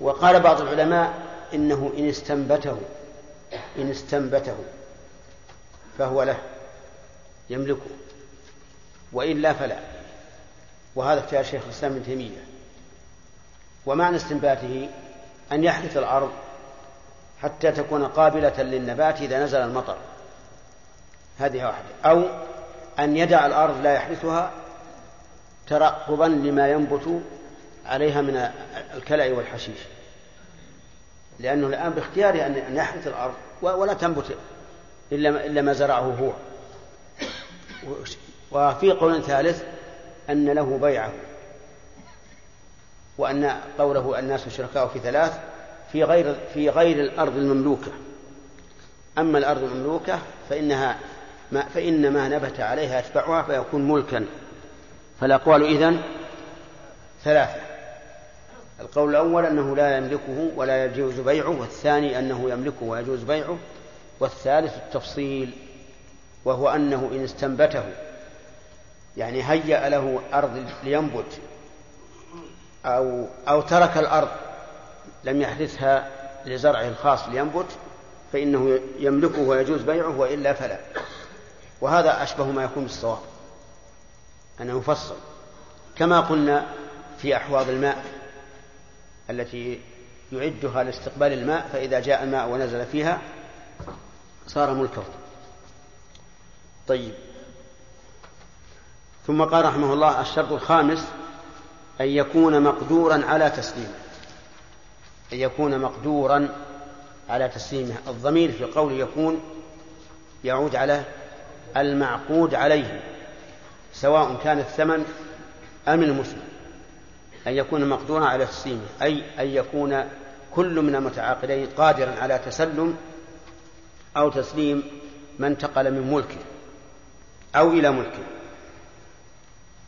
وقال بعض العلماء إنه إن استنبته إن استنبته فهو له يملكه وإلا فلا. وهذا اختيار شيخ الإسلام ابن تيمية. ومعنى استنباته أن يحدث الأرض حتى تكون قابلة للنبات إذا نزل المطر. هذه واحدة. أو أن يدع الأرض لا يحدثها ترقبا لما ينبت عليها من الكلأ والحشيش. لأنه الآن باختياره أن يحدث الأرض ولا تنبت إلا إلا ما زرعه هو. وفي قول ثالث أن له بيعه وأن قوله الناس شركاء في ثلاث في غير في غير الأرض المملوكة. أما الأرض المملوكة فإنها ما فإن ما نبت عليها يتبعها فيكون ملكا. فالأقوال إذن ثلاثة. القول الأول أنه لا يملكه ولا يجوز بيعه والثاني أنه يملكه ويجوز بيعه والثالث التفصيل وهو أنه إن استنبته يعني هيأ له أرض لينبت أو أو ترك الأرض لم يحدثها لزرعه الخاص لينبت فإنه يملكه ويجوز بيعه وإلا فلا. وهذا أشبه ما يكون بالصواب أنه مفصل كما قلنا في أحواض الماء التي يعدها لاستقبال الماء فإذا جاء الماء ونزل فيها صار ملكه. طيب. ثم قال رحمه الله الشرط الخامس أن يكون مقدورا على تسليمه. أن يكون مقدورا على تسليمه. الضمير في قول يكون يعود على المعقود عليه سواء كان الثمن أم المسلم. أن يكون مقدورا على تسليمه أي أن يكون كل من المتعاقدين قادرا على تسلم أو تسليم من انتقل من ملكه أو إلى ملكه.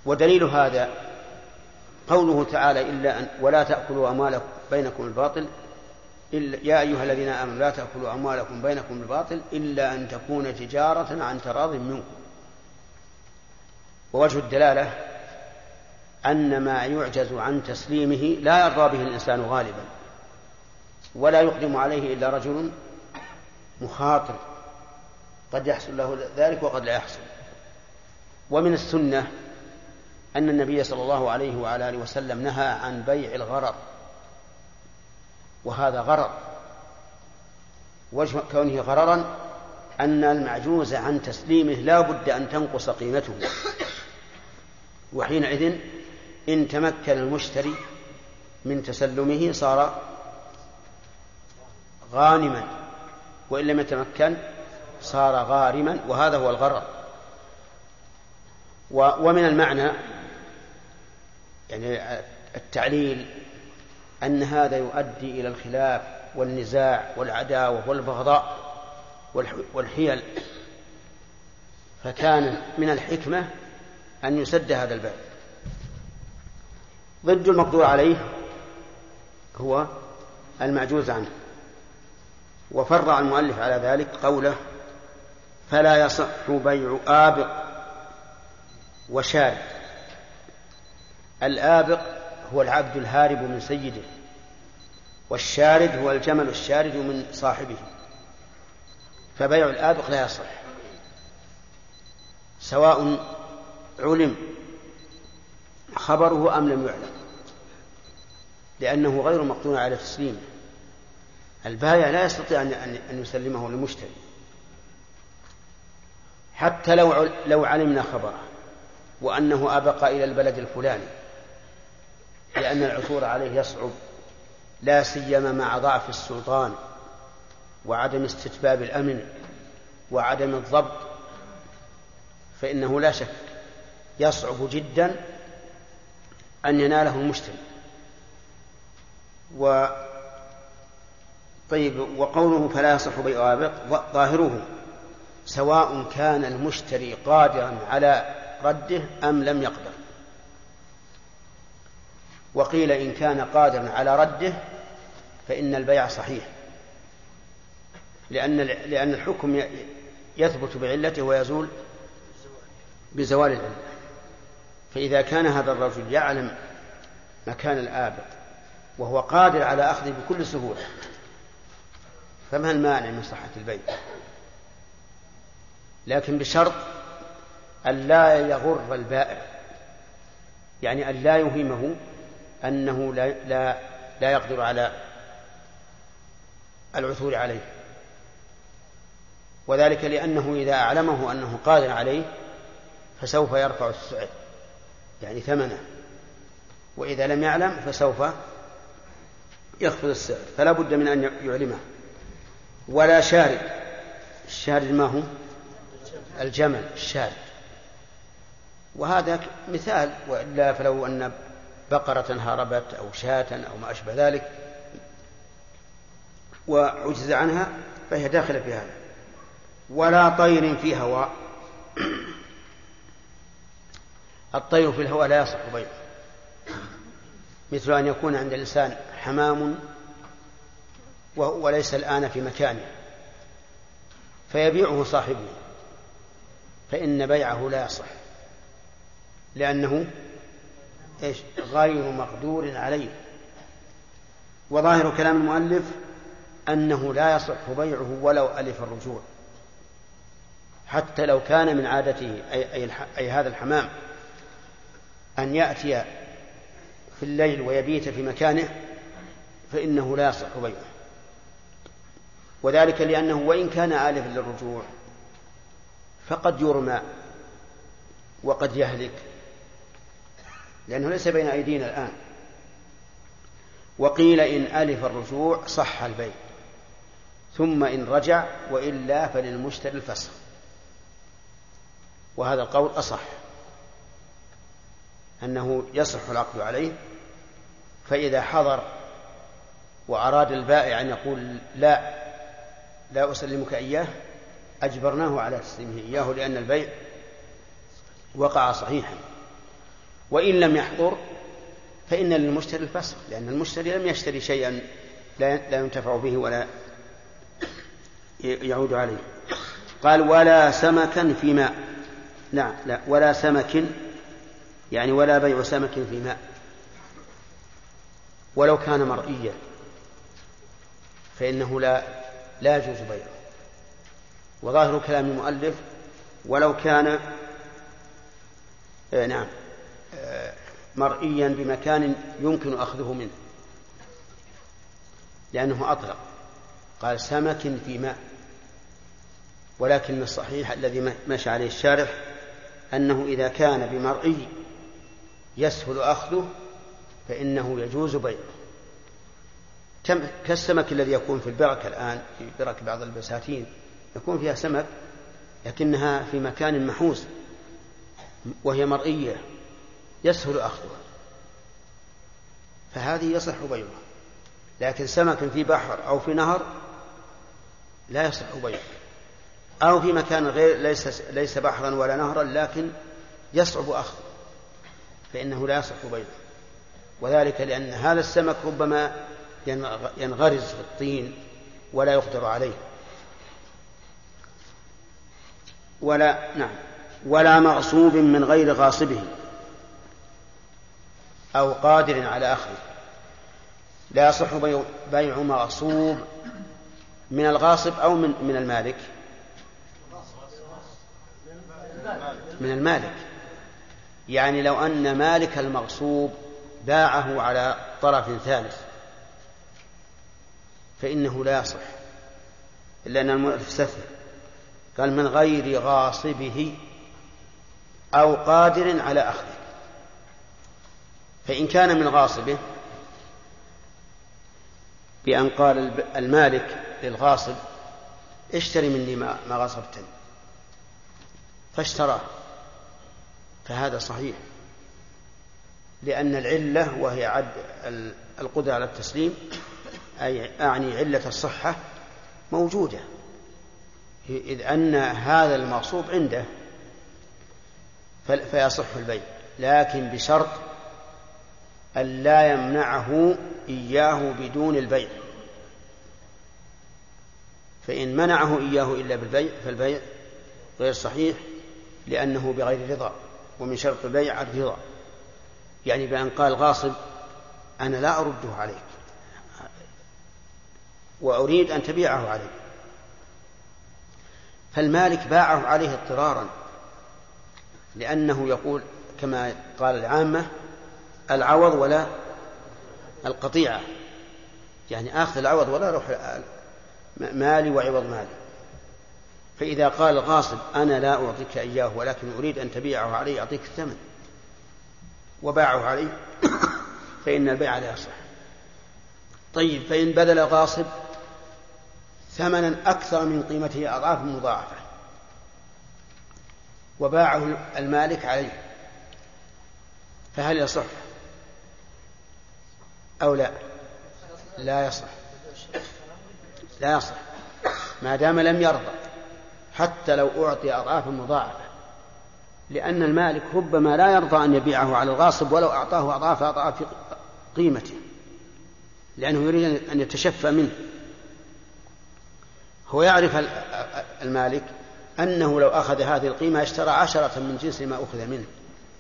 ودليل هذا قوله تعالى إلا أن ولا تأكلوا أموالكم بينكم الباطل إلا يا أيها الذين آمنوا لا تأكلوا أموالكم بينكم بالباطل إلا أن تكون تجارة عن تراض منكم. ووجه الدلالة أن ما يعجز عن تسليمه لا يرضى به الإنسان غالبا. ولا يقدم عليه إلا رجل مخاطر. قد يحصل له ذلك وقد لا يحصل. ومن السنة أن النبي صلى الله عليه وعلى آله وسلم نهى عن بيع الغرر. وهذا غرر. وجه كونه غررا أن المعجوز عن تسليمه لا بد أن تنقص قيمته. وحينئذ إن تمكن المشتري من تسلمه صار غانما وإن لم يتمكن صار غارما وهذا هو الغرر ومن المعنى يعني التعليل أن هذا يؤدي إلى الخلاف والنزاع والعداوة والبغضاء والحيل. فكان من الحكمة أن يسد هذا الباب. ضد المقدور عليه هو المعجوز عنه. وفرع المؤلف على ذلك قوله فلا يصح بيع آبق وشارد الآبق هو العبد الهارب من سيده والشارد هو الجمل الشارد من صاحبه. فبيع الآبق لا يصح سواء علم خبره أم لم يعلم؟ لأنه غير مقدور على تسليمه. البائع لا يستطيع أن يسلمه للمشتري. حتى لو لو علمنا خبره وأنه أبقى إلى البلد الفلاني لأن العثور عليه يصعب. لا سيما مع ضعف السلطان وعدم استتباب الأمن وعدم الضبط فإنه لا شك يصعب جدا أن يناله المشتري. و طيب وقوله فلا يصح بيع ظاهره سواء كان المشتري قادرا على رده أم لم يقدر. وقيل إن كان قادرا على رده فإن البيع صحيح. لأن لأن الحكم يثبت بعلته ويزول بزوال العلة. فإذا كان هذا الرجل يعلم مكان الآبق وهو قادر على أخذه بكل سهولة فما المانع من صحة البيع لكن بشرط أن لا يغر البائع يعني أن لا يوهمه أنه لا, لا, لا يقدر على العثور عليه. وذلك لأنه إذا أعلمه أنه قادر عليه فسوف يرفع السعر. يعني ثمنه. وإذا لم يعلم فسوف يخفض السعر فلا بد من أن يعلمه. ولا شارد الشارد ما هو؟ الجمل الشارد وهذا مثال وإلا فلو أن بقرة هربت أو شاة أو ما أشبه ذلك وعجز عنها فهي داخلة في هذا. ولا طير في هواء الطير في الهواء لا يصح بيعه. مثل أن يكون عند الإنسان حمام وليس الآن في مكانه فيبيعه صاحبه. فإن بيعه لا يصح. لأنه إيش؟ غير مقدور عليه. وظاهر كلام المؤلف أنه لا يصح بيعه ولو ألف الرجوع. حتى لو كان من عادته أي, أي, أي هذا الحمام. أن يأتي في الليل ويبيت في مكانه فإنه لا يصح بيعه وذلك لأنه وإن كان آلفا للرجوع فقد يرمى وقد يهلك لأنه ليس بين أيدينا الآن. وقيل إن ألف الرجوع صح البيع ثم إن رجع وإلا فللمشتري الفسخ. وهذا القول أصح. أنه يصح العقد عليه فإذا حضر وأراد البائع أن يقول لا لا أسلمك إياه أجبرناه على تسليمه إياه لأن البيع وقع صحيحا. وإن لم يحضر فإن للمشتري الفسخ لأن المشتري لم يشتري شيئا لا ينتفع به ولا يعود عليه. قال ولا سمكا في ماء. لا لا ولا سمك يعني ولا بيع سمك في ماء. ولو كان مرئيا. فإنه لا لا يجوز بيعه. وظاهر كلام المؤلف ولو كان آه نعم آه مرئيا بمكان يمكن أخذه منه. لأنه أطلق. قال سمك في ماء. ولكن الصحيح الذي مشى عليه الشارح أنه إذا كان بمرئي يسهل أخذه فإنه يجوز بيعه. كالسمك الذي يكون في البرك الآن في برك بعض البساتين يكون فيها سمك لكنها في مكان محوس وهي مرئية يسهل أخذها. فهذه يصح بيعها. لكن سمك في بحر أو في نهر لا يصح بيعه. أو في مكان غير ليس ليس بحرا ولا نهرا لكن يصعب أخذه. فإنه لا يصح بيعه. وذلك لأن هذا السمك ربما ينغرز في الطين ولا يقدر عليه. ولا نعم. ولا مغصوب من غير غاصبه. أو قادر على أخذه. لا يصح بيع مغصوب من الغاصب أو من من المالك. من المالك. يعني لو أن مالك المغصوب باعه على طرف ثالث فإنه لا يصح إلا أن المؤلف استثنى قال من غير غاصبه أو قادر على أخذه. فإن كان من غاصبه بأن قال المالك للغاصب اشتري مني ما غصبتني فاشتراه. فهذا صحيح. لأن العلة وهي عد القدرة على التسليم أي أعني علة الصحة موجودة. إذ أن هذا المغصوب عنده فيصح البيع. لكن بشرط أن لا يمنعه إياه بدون البيع. فإن منعه إياه إلا بالبيع فالبيع غير صحيح لأنه بغير رضا. ومن شرط البيع الرضا. يعني بأن قال غاصب أنا لا أرده عليك. وأريد أن تبيعه علي فالمالك باعه عليه اضطرارا لأنه يقول كما قال العامة العوض ولا القطيعة. يعني آخذ العوض ولا روح مالي وعوض مالي. فإذا قال الغاصب أنا لا أعطيك إياه ولكن أريد أن تبيعه علي أعطيك الثمن وباعه علي [COUGHS] فإن البيع لا يصح. طيب فإن بذل الغاصب ثمنا أكثر من قيمته أضعاف مضاعفة وباعه المالك عليه فهل يصح أو لا؟ لا يصح. لا يصح. ما دام لم يرضى. حتى لو أعطي أضعافا مضاعفة. لأن المالك ربما لا يرضى أن يبيعه على الغاصب ولو أعطاه أضعاف أضعاف قيمته لأنه يريد أن يتشفى منه. هو يعرف المالك أنه لو أخذ هذه القيمة اشترى عشرة من جنس ما أخذ منه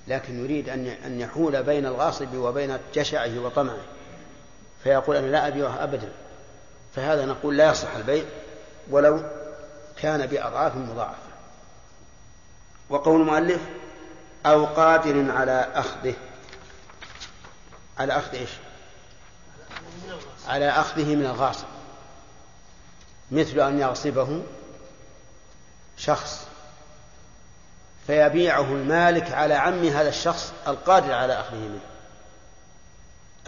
لكن يريد أن يحول بين الغاصب وبين جشعه وطمعه. فيقول أنا لا أبيعه أبدا. فهذا نقول لا يصح البيع ولو كان بأضعاف مضاعفة. وقول المؤلف أو قادر على أخذه. على أخذ إيش؟ على أخذه من الغاصب. مثل أن يغصبه شخص فيبيعه المالك على عم هذا الشخص القادر على أخذه منه.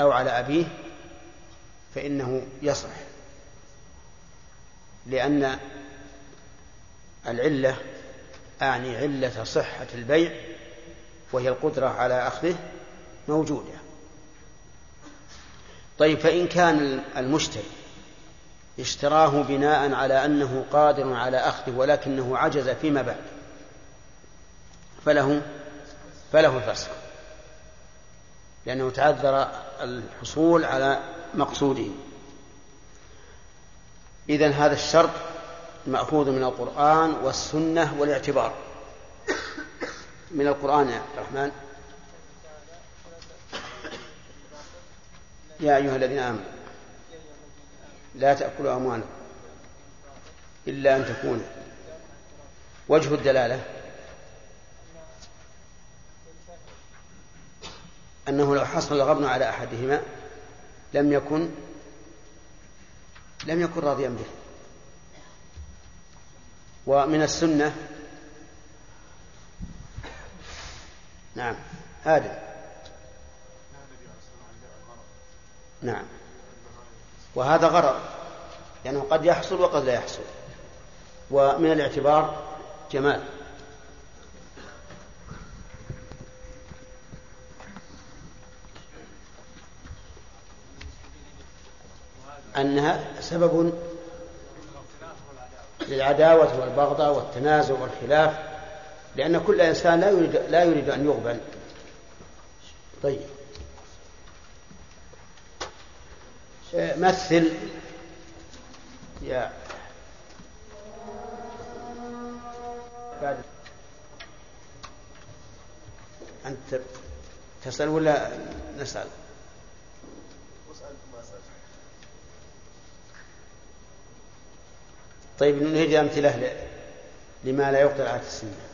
أو على أبيه فإنه يصح لأن العلة أعني علة صحة البيع وهي القدرة على أخذه موجودة. طيب فإن كان المشتري اشتراه بناء على أنه قادر على أخذه ولكنه عجز فيما بعد فله فله الفسخ لأنه تعذر الحصول على مقصوده. إذن هذا الشرط مأخوذ من القرآن والسنة والاعتبار. من القرآن يا الرحمن يا أيها الذين آمنوا لا تأكلوا أموالكم إلا أن تكون وجه الدلالة أنه لو حصل الغبن على أحدهما لم يكن لم يكن راضيا به. ومن السنة. نعم. آدم. نعم. وهذا غرض لأنه قد يحصل وقد لا يحصل. ومن الاعتبار جمال. أنها سبب للعداوة والبغضاء والتنازع والخلاف لأن كل إنسان لا يريد لا يريد أن يغبن طيب. مثل. يا. بعد أنت تسأل ولا نسأل؟ طيب نريد أمثلة لما لا يقدر على السنة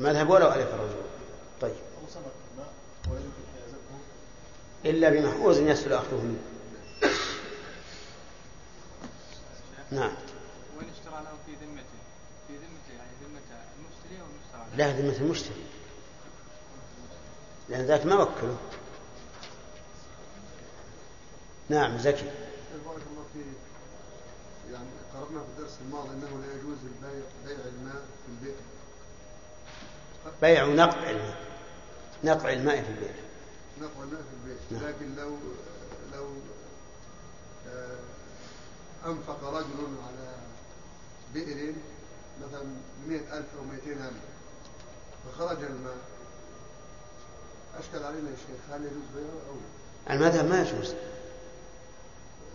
المذهب. ولو ألف الرجوع طيب. إلا بمحوز يسهل أخذه منه. نعم. وين اشترى له في ذمته في ذمته يعني ذمة المشتري أو المشترى؟ لا ذمة المشتري. لأن ذاك ما وكله. نعم زكي. بارك الله فيك. يعني قرأنا في الدرس الماضي أنه لا يجوز البيع بيع الماء في البيت. بيع نقع الماء. نقع الماء في البيت. نقع الماء في البيت نعم. لكن لو لو آه، أنفق رجل على بئر مثلا مئة ألف أو مئتين ألف فخرج الماء أشكل علينا يا شيخ هل يجوز بيعه أو لا؟ المذهب ما يجوز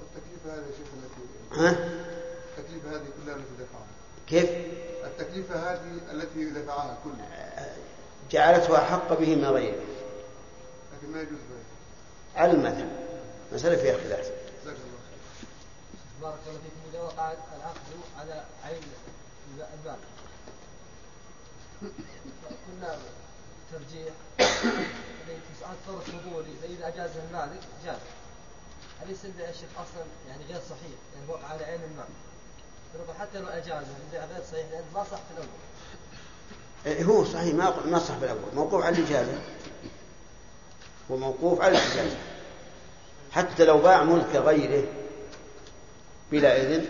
التكلفة هذه يا شيخ التي ها؟ التكلفة هذه كلها التي دفعها كيف؟ التكلفة هذه التي دفعها كلها جعلته أحق به من غيره ما يجوز على المذهب. مسألة فيها خلاف. جزاك الله خير. بارك الله فيكم. إذا وقع العقد على عين المال قلنا ترجيح. مسألة فرص فضولي إذا أجازه المالك جاز. أليس البيع يا شيخ أصلا يعني غير صحيح؟ يعني وقع على عين المال. حتى لو أجازه البيع غير صحيح لأن ما صح في الأول. إيه، هو صحيح ما ما صح بالأول موقوف على الإجازة. هو موقوف على الإجازة حتى لو باع ملك غيره بلا إذن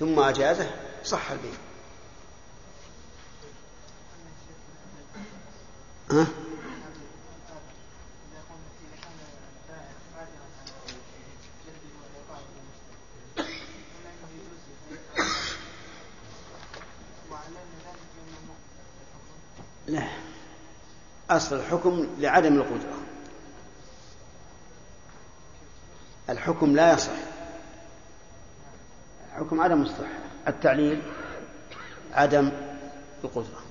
ثم أجازه صح البيع. ها؟ لا. أصل الحكم لعدم القدرة. الحكم لا يصح. الحكم عدم الصحة التعليل عدم القدرة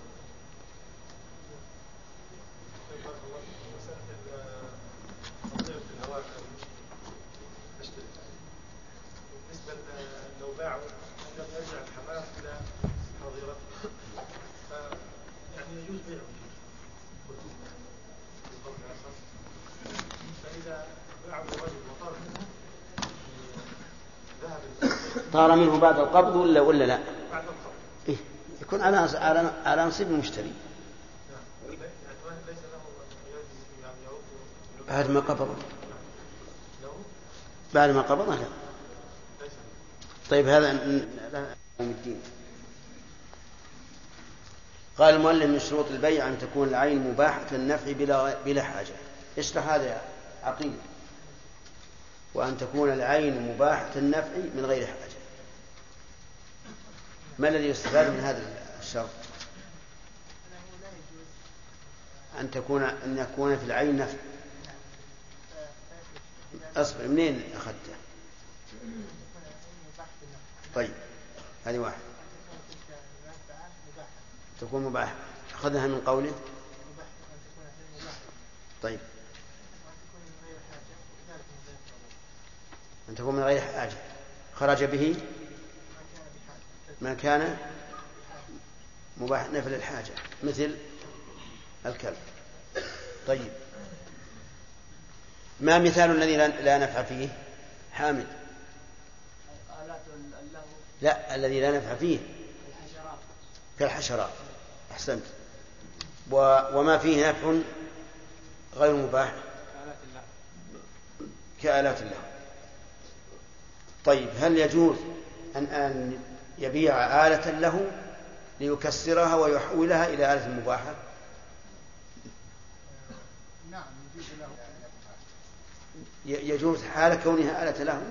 بالنسبة لو باعوا لم يرجع الحمام إلى حظيرته ف يعني يجوز بيعه بالقول الآخر فإذا باعوا الرجل وطار منه منه بعد القبض ولا ولا لا؟ بعد القبض. إيه؟ يكون على على على نصيب المشتري. بعد ما قبض. بعد ما قبض لا طيب هذا يوم الدين. قال المؤلف من شروط البيع أن تكون العين مباحة النفع بلا بلا حاجة. اشرح هذا يا عقيل. وأن تكون العين مباحة النفع من غير حاجة. ما الذي يستفاد من هذا الشرط؟ أن تكون أن يكون في العين نفع أصبر منين أخذته؟ طيب هذه واحد. تكون مباحة. أخذها من قوله؟ طيب. أن تكون من غير حاجة. خرج به؟ ما كان مباح نفل الحاجة مثل الكلب. طيب. ما مثال الذي لا نفع فيه؟ حامد. لا الذي لا نفع فيه. الحشرات. كالحشرات. أحسنت. و... وما فيه نفع غير مباح؟ آلات كآلات له طيب هل يجوز أن أن يبيع آلة له ليكسرها ويحولها إلى آلة مباحة؟ يجوز حال كونها آلة له؟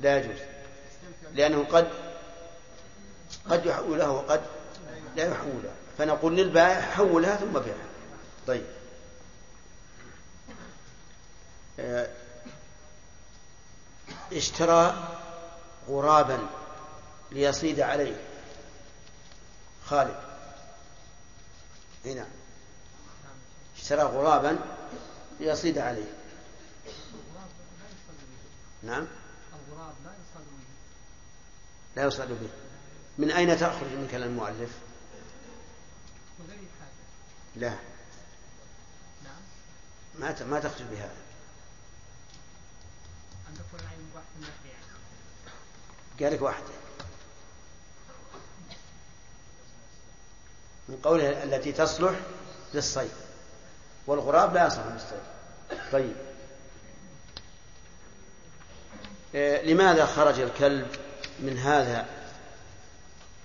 لا يجوز. لأنه قد قد يحولها وقد لا يحولها. فنقول للبائع حولها ثم بيعها. طيب. آه، اشترى غرابا ليصيد عليه. خالد. هنا. اشترى غرابا ليصيد عليه. نعم. الغراب لا يصاد به. لا به من أين تأخرج من كلام المؤلف؟ لا. ما ما تخرج بهذا. قال لك واحدة. من قوله التي تصلح للصيد. والغراب لا يصلح للصيد. طيب. آه، لماذا خرج الكلب من هذا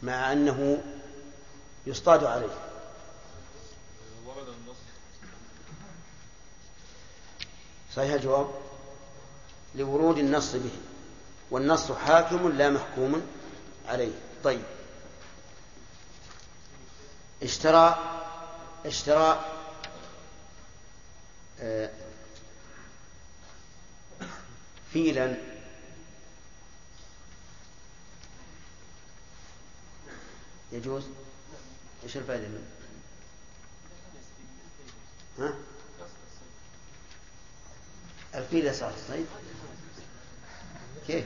مع أنه يصطاد عليه؟ صحيح الجواب؟ لورود النص به. والنص حاكم لا محكوم عليه. طيب. اشترى اشترى آه، فيلا. يجوز؟ إيش الفائدة منه؟ ها؟ الفيل يصلح الصيد كيف؟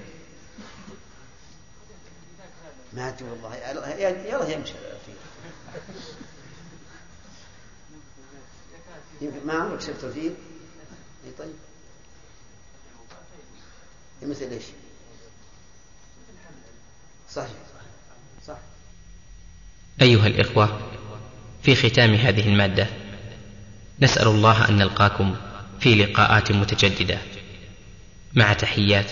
ما أدري والله. يلا يمشي الفيل يمكن ما عمرك شفت الفيل اي طيب. مثل إيش؟ صحيح صح أيها الإخوة في ختام هذه المادة نسأل الله أن نلقاكم في لقاءات متجددة. مع تحيات.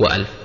وألف.